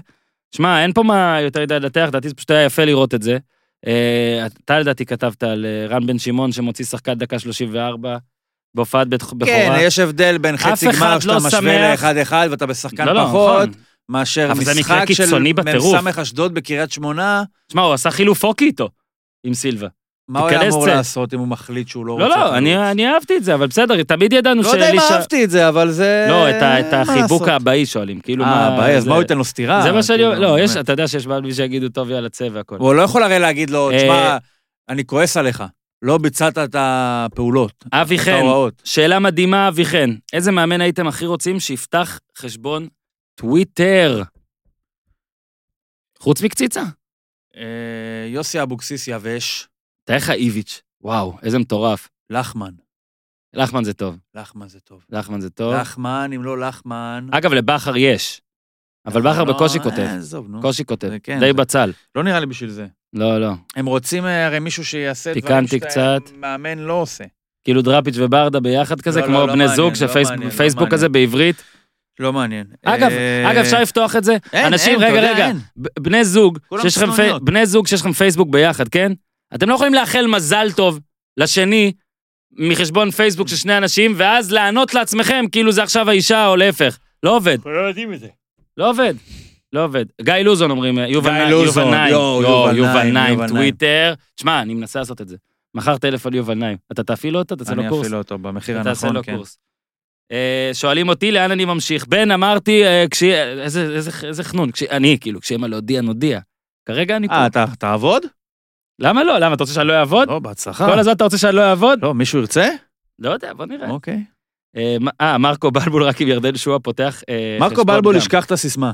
שמע, אין פה מה יותר מדי לנתח, לדעתי זה פשוט היה יפה לראות את זה. אה, אתה לדעתי כתבת על אה, רן בן שמעון שמוציא שחקן דקה 34 בהופעת בית בכורה. כן, יש הבדל בין חצי גמר לא שאתה משווה שמח. לאחד אחד ואתה בשחקן לא, לא, פחות, נכון. מאשר משחק של. מ"ס אשדוד בקריית שמונה. שמע, הוא עשה חילוף הוקי איתו, עם סילבה. מה הוא היה אמור. לעשות אם הוא מחליט שהוא לא לא, רוצה? לא, חלוץ? אני אני אהבתי את זה, אבל בסדר, תמיד ידענו לא יודע אם. אהבתי את זה, אבל זה... לא, את ה- את החיבוק? האבאי שואלים, כאילו אה, מה... הבעיה, אז מה הוא ייתן לו סטירה? זה מה שאני אומר, כאילו, לא, יש. אתה יודע שיש בעל מי שיגידו טוב יאללה צא והכל. הוא לא יכול הרי להגיד לו, אה, תשמע, אני כועס עליך, לא ביצעת את הפעולות, אבי את חן, ההוראות. שאלה מדהימה, אבי חן, איזה מאמן הייתם הכי רוצים שיפתח חשבון טוויטר? חוץ מקציצה. אה, יוסי אבוקסיס יבש, תאר לך איביץ', וואו, איזה מטורף. לחמן. לחמן זה טוב, לחמן זה טוב. לחמן זה טוב. לחמן, אם לא לחמן... אגב, לבכר יש, אבל בכר לא, בקושי אה, כותב, עזוב, נו. בקושי כותב, כן, די זה- בצל. לא נראה לי בשביל זה. לא, לא. הם רוצים אה, הרי מישהו שיעשה דברים פיקנטי שאתה קצת. מאמן לא עושה. כאילו דראפיץ' וברדה ביחד כזה, לא, כמו לא, לא בני מעניין, זוג, לא שפייסבוק מעניין, לא פייסבוק מעניין. כזה בעברית. לא מעניין. אגב, אה, אגב, אפשר לפתוח את זה? אין, אנשים, אין, רגע, רגע, אין. בני זוג, שיש לכם. בני זוג שיש לכם פייסבוק ביחד, כן? אתם לא יכולים לאחל מזל טוב לשני מחשבון פייסבוק של שני אנשים, ואז לענות לעצמכם כאילו זה עכשיו האישה או להפך. לא עובד. אנחנו לא יודעים את זה. לא עובד. לא עובד. גיא לוזון אומרים, יובל לוזון, יובל יואו, יובל יובל יובל נעים. טוויטר. שמע, אני מנסה לעשות את זה. מחר טלפון ליובל נעים. אתה תפעיל אותו, תעשה לו אני קורס. אפעיל אותו במחיר אתה תעשה הנכון, לו כן. קורס. אה, שואלים אותי לאן אני ממשיך. בן, אמרתי, אה. איזה, איזה, איזה חנון, כש... אני, כאילו, כשיהיה מה להודיע, נודיע. כרגע אני פה. אה, אתה תעבוד? למה לא? למה, אתה רוצה שאני לא אעבוד? לא, בהצלחה. כל הזמן אתה רוצה שאני לא אעבוד? לא, מישהו ירצה? לא יודע, בוא נראה. אוקיי. אה, אה, מרקו בלבול רק עם ירדן שועה פותח אה, מרקו בלבול. ישכח את הסיסמה.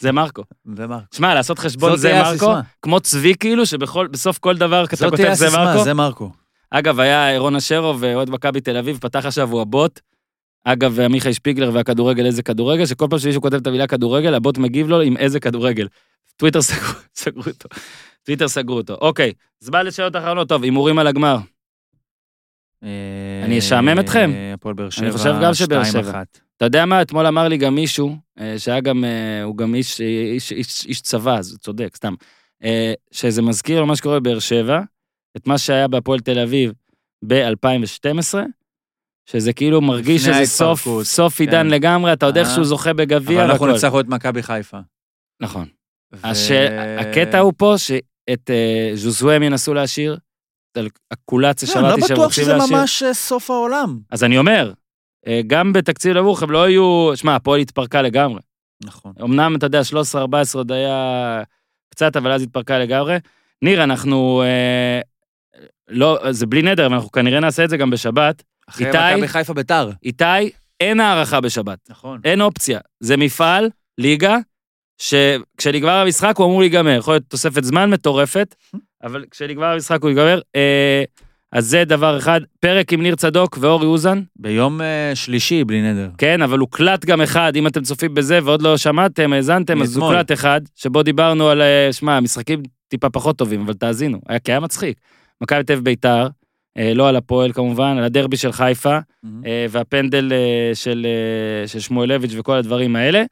זה מרקו. זה מרקו. שמע, לעשות חשבון זה מרקו. כמו צבי כאילו, שבסוף כל דבר אתה כותב זה מרקו. זה מרקו. אגב, היה רון אשרוב, אוהד מכבי תל אביב, פתח עכשיו, הוא הבוט. אגב, עמיחי שפיגלר והכדורגל, איזה כדורגל, שכל פעם שמישהו כותב את המילה כדורגל, הבוט מגיב לו עם איזה כדורגל. טוויטר סגרו, סגרו אותו. טוויטר סגרו אותו. אוקיי, זמן לשאלות אחרונות. טוב, הימורים על הגמר. אני אשעמם אתכם? אה, הפועל באר שבע, אני חושב גם שבאר שבע. 2-1. אתה יודע מה, אתמול אמר לי גם מישהו, אה, שהיה גם, אה, הוא גם איש, איש, איש, איש צבא, אז צודק, סתם, אה, שזה מזכיר לו מה שקורה בבאר שבע, את מה שהיה בהפועל תל אביב ב-2012, שזה כאילו מרגיש שזה סוף, סוף עידן כן. לגמרי, אתה יודע איך. שהוא זוכה בגביע אבל אנחנו. ניצחנו את מכבי חיפה. נכון. ו- הש... הקטע הוא פה שאת ז'וזווה הם ינסו להשאיר, את הקולציה לא, אני שמעתי לא שהם בטוח רוצים שזה להשאיר. ממש אה, סוף העולם. אז אני אומר, גם בתקציב נמוך הם לא יהיו, שמע, הפועל התפרקה לגמרי. נכון. אמנם, אתה יודע, 13-14 עוד היה קצת, אבל אז התפרקה לגמרי. ניר, אנחנו... אה, לא, זה בלי נדר, אבל אנחנו כנראה נעשה את זה גם בשבת. אחרי איתי? מכבי חיפה ביתר. איתי, אין הערכה בשבת. נכון. אין אופציה. זה מפעל, ליגה, שכשנגמר המשחק הוא אמור להיגמר. יכול להיות תוספת זמן מטורפת, אבל כשנגמר המשחק הוא ייגמר. אה, אז זה דבר אחד. פרק עם ניר צדוק ואורי אוזן, ביום אה, שלישי, בלי נדר. כן, אבל הוקלט גם אחד, אם אתם צופים בזה ועוד לא שמעתם, האזנתם, אז. הוקלט אחד, שבו דיברנו על, אה, שמע, המשחקים טיפה פחות טובים, אבל תאזינו, היה כי היה מצחיק. מכבי תל ביתר, אה, לא על הפועל כמובן, על הדרבי של חיפה, אה, והפנדל אה, של, אה, של שמואלביץ' וכל הדברים האלה.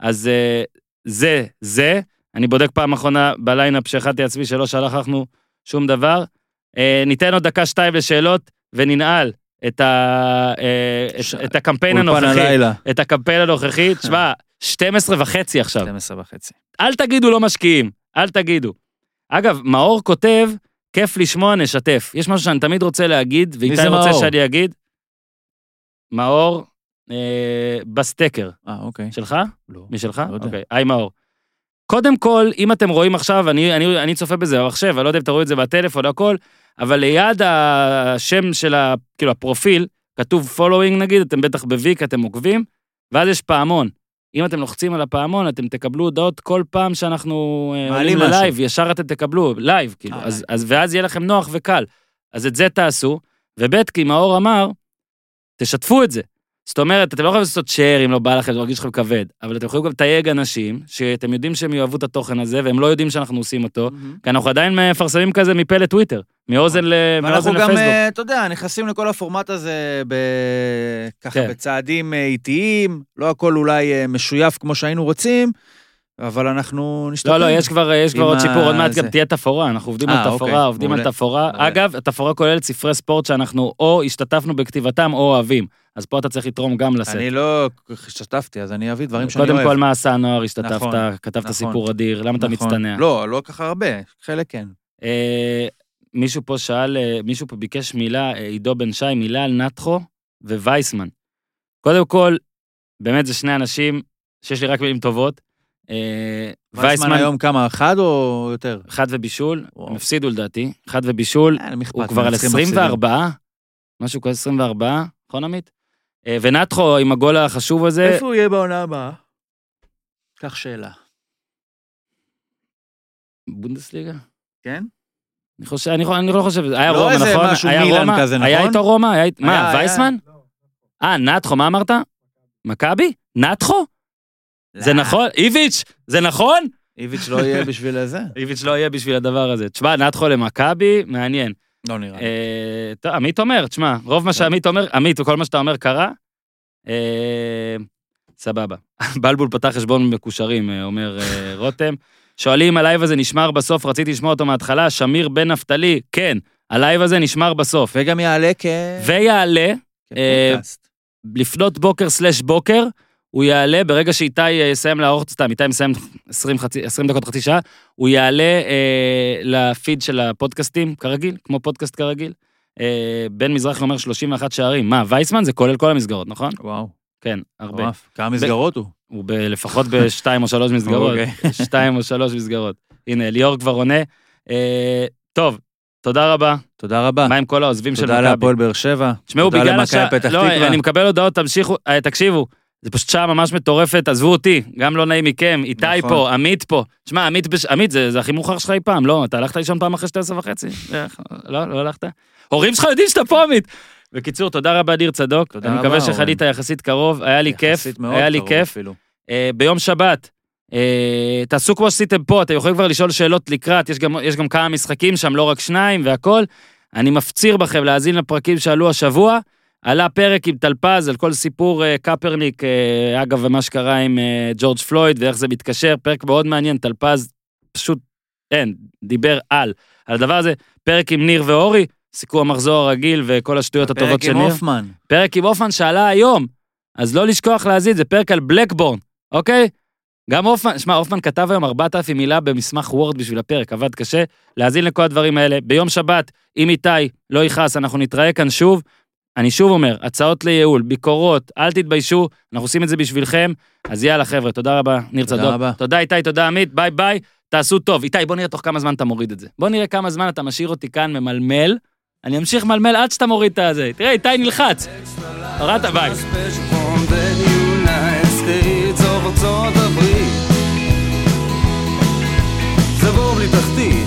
אז אה, זה, זה, אני בודק פעם אחרונה בליינאפ שהכנתי לעצמי שלא שלחנו שום דבר. אה, ניתן עוד דקה-שתיים לשאלות, וננעל את, ה, אה, ש- את, את הקמפיין הנוכחי. הלילה. את הקמפיין הנוכחי. תשמע, 12 וחצי עכשיו. 12 וחצי. אל תגידו לא משקיעים, אל תגידו. אגב, מאור כותב, כיף לשמוע, נשתף. יש משהו שאני תמיד רוצה להגיד, ואיתי רוצה מאור? שאני אגיד. מאור אה, בסטקר. אה, אוקיי. שלך? לא. משלך? לא יודע. אוקיי, היי מאור. קודם כל, אם אתם רואים עכשיו, אני, אני, אני צופה בזה במחשב, אני לא יודע אם רואים את זה בטלפון או הכל, אבל ליד השם של ה, כאילו, הפרופיל, כתוב following נגיד, אתם בטח בוויק, אתם עוקבים, ואז יש פעמון. אם אתם לוחצים על הפעמון, אתם תקבלו הודעות כל פעם שאנחנו אה, עולים משהו. ללייב, ישר אתם תקבלו, לייב, כאילו, אה, אז, לייב. אז, ואז יהיה לכם נוח וקל. אז את זה תעשו, וב' כי מאור אמר, תשתפו את זה. זאת אומרת, אתם לא יכולים לעשות share אם לא בא לכם, זה מרגיש לכם כבד, אבל אתם יכולים גם לתייג אנשים, שאתם יודעים שהם יאהבו את התוכן הזה, והם לא יודעים שאנחנו עושים אותו, כי אנחנו עדיין מפרסמים כזה מפה לטוויטר, מאוזן ל- ואנחנו מאוזן גם, לפייסבוק. אה, אתה יודע, נכנסים לכל הפורמט הזה ב... ככה כן. בצעדים אה, איטיים, לא הכל אולי אה, משויף כמו שהיינו רוצים, אבל אנחנו נשתפר. לא, לא, יש כבר, יש כבר עוד שיפור, עוד מעט. גם תהיה תפאורה, אנחנו עובדים אה, על תפאורה, אוקיי, עובדים על. תפאורה. אגב, התפאורה כוללת ספרי ספורט שאנחנו או השתתפנו בכתיבתם או אוהבים, אז פה אתה צריך לתרום גם לסט. אני לא השתתפתי, אז אני אביא דברים שאני אוהב. קודם כל, מה עשה הנוער, השתתפת, נכון, כתבת נכון. סיפור אדיר, למה אתה נכון. מצטנע? לא, לא ככה הרבה, חלק כן. אה, מישהו פה שאל, אה, מישהו פה ביקש מילה, אה, עידו בן שי, מילה על נטחו ווייסמן. קודם כל, באמת זה שני אנשים שיש לי רק מילים טובות. אה, וייסמן היום כמה, אחד או יותר? אחד ובישול. הם הפסידו לדעתי, אחד ובישול, אה, הוא כבר על מנצחים, מפסידים. 24, משהו כזה 24, נכון עמית? אה, ונטחו עם הגול החשוב הזה, איפה הוא יהיה בעונה הבאה? קח שאלה. בונדסליגה? כן? אני חושב, אני, אני לא חושב, היה לא רומא, איזה נכון? משהו היה מילאן רומא? כזה, היה נכון? איתו רומא? היה, מה, היה, וייסמן? אה, נטחו, מה אמרת? מכבי? נטחו? זה. נכון? איביץ', זה נכון? איביץ' לא יהיה בשביל זה? איביץ' לא יהיה בשביל הדבר הזה. תשמע, נטחו למכבי, מעניין. לא נראה לי. אה, טוב, עמית אומר, תשמע, רוב מה שעמית אומר, עמית, כל מה שאתה אומר קרה. אה, סבבה. בלבול פתח חשבון מקושרים, אה, אומר רותם. שואלים, הלייב הזה נשמר בסוף, רציתי לשמוע אותו מההתחלה, שמיר בן נפתלי, כן, הלייב הזה נשמר בסוף. וגם יעלה כ... ויעלה, כפודקאסט. לפנות בוקר slash בוקר, הוא יעלה, ברגע שאיתי אה, יסיים לערוך, סתם, איתי מסיים 20, חצי, 20 דקות, חצי שעה, הוא יעלה אה, לפיד של הפודקאסטים, כרגיל, כמו פודקאסט כרגיל. אה, בן מזרחי אומר 31 שערים. מה, וייסמן זה כולל כל המסגרות, נכון? וואו, כן, הרבה. מטורף. כמה מסגרות הוא? הוא ב- לפחות בשתיים או שלוש מסגרות. אוקיי. שתיים או שלוש מסגרות. הנה, ליאור כבר עונה. אה, טוב, תודה רבה. תודה רבה. מה עם כל העוזבים של תודה מכבי? להפועל באר שבע. תשמעו, תודה בגלל למכבי השעה... פתח לא, תקווה. אני מקבל הודעות, תמשיכו, אה, תקשיבו. זה פשוט שעה ממש מטורפת, עזבו אותי, גם לא נעים מכם, איתי נכון. פה, עמית פה. תשמע, עמית, בש... עמית זה, זה הכי מאוחר שלך אי פעם, לא? אתה הלכת לישון פעם אחרי 12 וחצי? איך? לא, לא הלכת? הורים שלך יודעים שאתה פה, עמית. בקיצור, תודה רבה, ניר צדוק. תודה אני רבה, מקווה שחלית. יחסית קרוב, היה לי כיף, היה לי כיף. אה, ביום שבת, אה, תעשו כמו שעשיתם פה, אתם יכולים כבר לשאול שאלות לקראת, יש גם, יש גם כמה משחקים שם, לא רק שניים והכל. אני מפציר בכם להאזין לפרקים שעלו השבוע. עלה פרק עם טלפז על כל סיפור אה, קפרניק, אה, אגב, ומה שקרה עם אה, ג'ורג' פלויד ואיך זה מתקשר, פרק מאוד מעניין, טלפז פשוט, אין, דיבר על. על הדבר הזה, פרק עם ניר ואורי, סיכום המחזור הרגיל וכל השטויות הטובות פרק של עם ניר. הופמן. פרק עם הופמן שעלה היום, אז לא לשכוח להזין, זה פרק על בלקבורן, אוקיי? גם הופמן, שמע, הופמן כתב היום 4,000 מילה במסמך וורד בשביל הפרק, עבד קשה. להאזין לכל הדברים האלה. ביום שבת, אם איתי לא יכעס, אנחנו נתראה כאן שוב. אני שוב אומר, הצעות לייעול, ביקורות, אל תתביישו, אנחנו עושים את זה בשבילכם. אז יאללה, חבר'ה, תודה רבה, ניר תודה צדוק. רבה. תודה איתי, תודה עמית, ביי ביי, תעשו טוב. איתי, בוא נראה תוך כמה זמן אתה מוריד את זה. בוא נראה כמה זמן אתה משאיר אותי כאן ממלמל. אני אמשיך מלמל עד שאתה מוריד את הזה. תראה, איתי נלחץ. הורדת, ביי. זה בור בלי תחתית,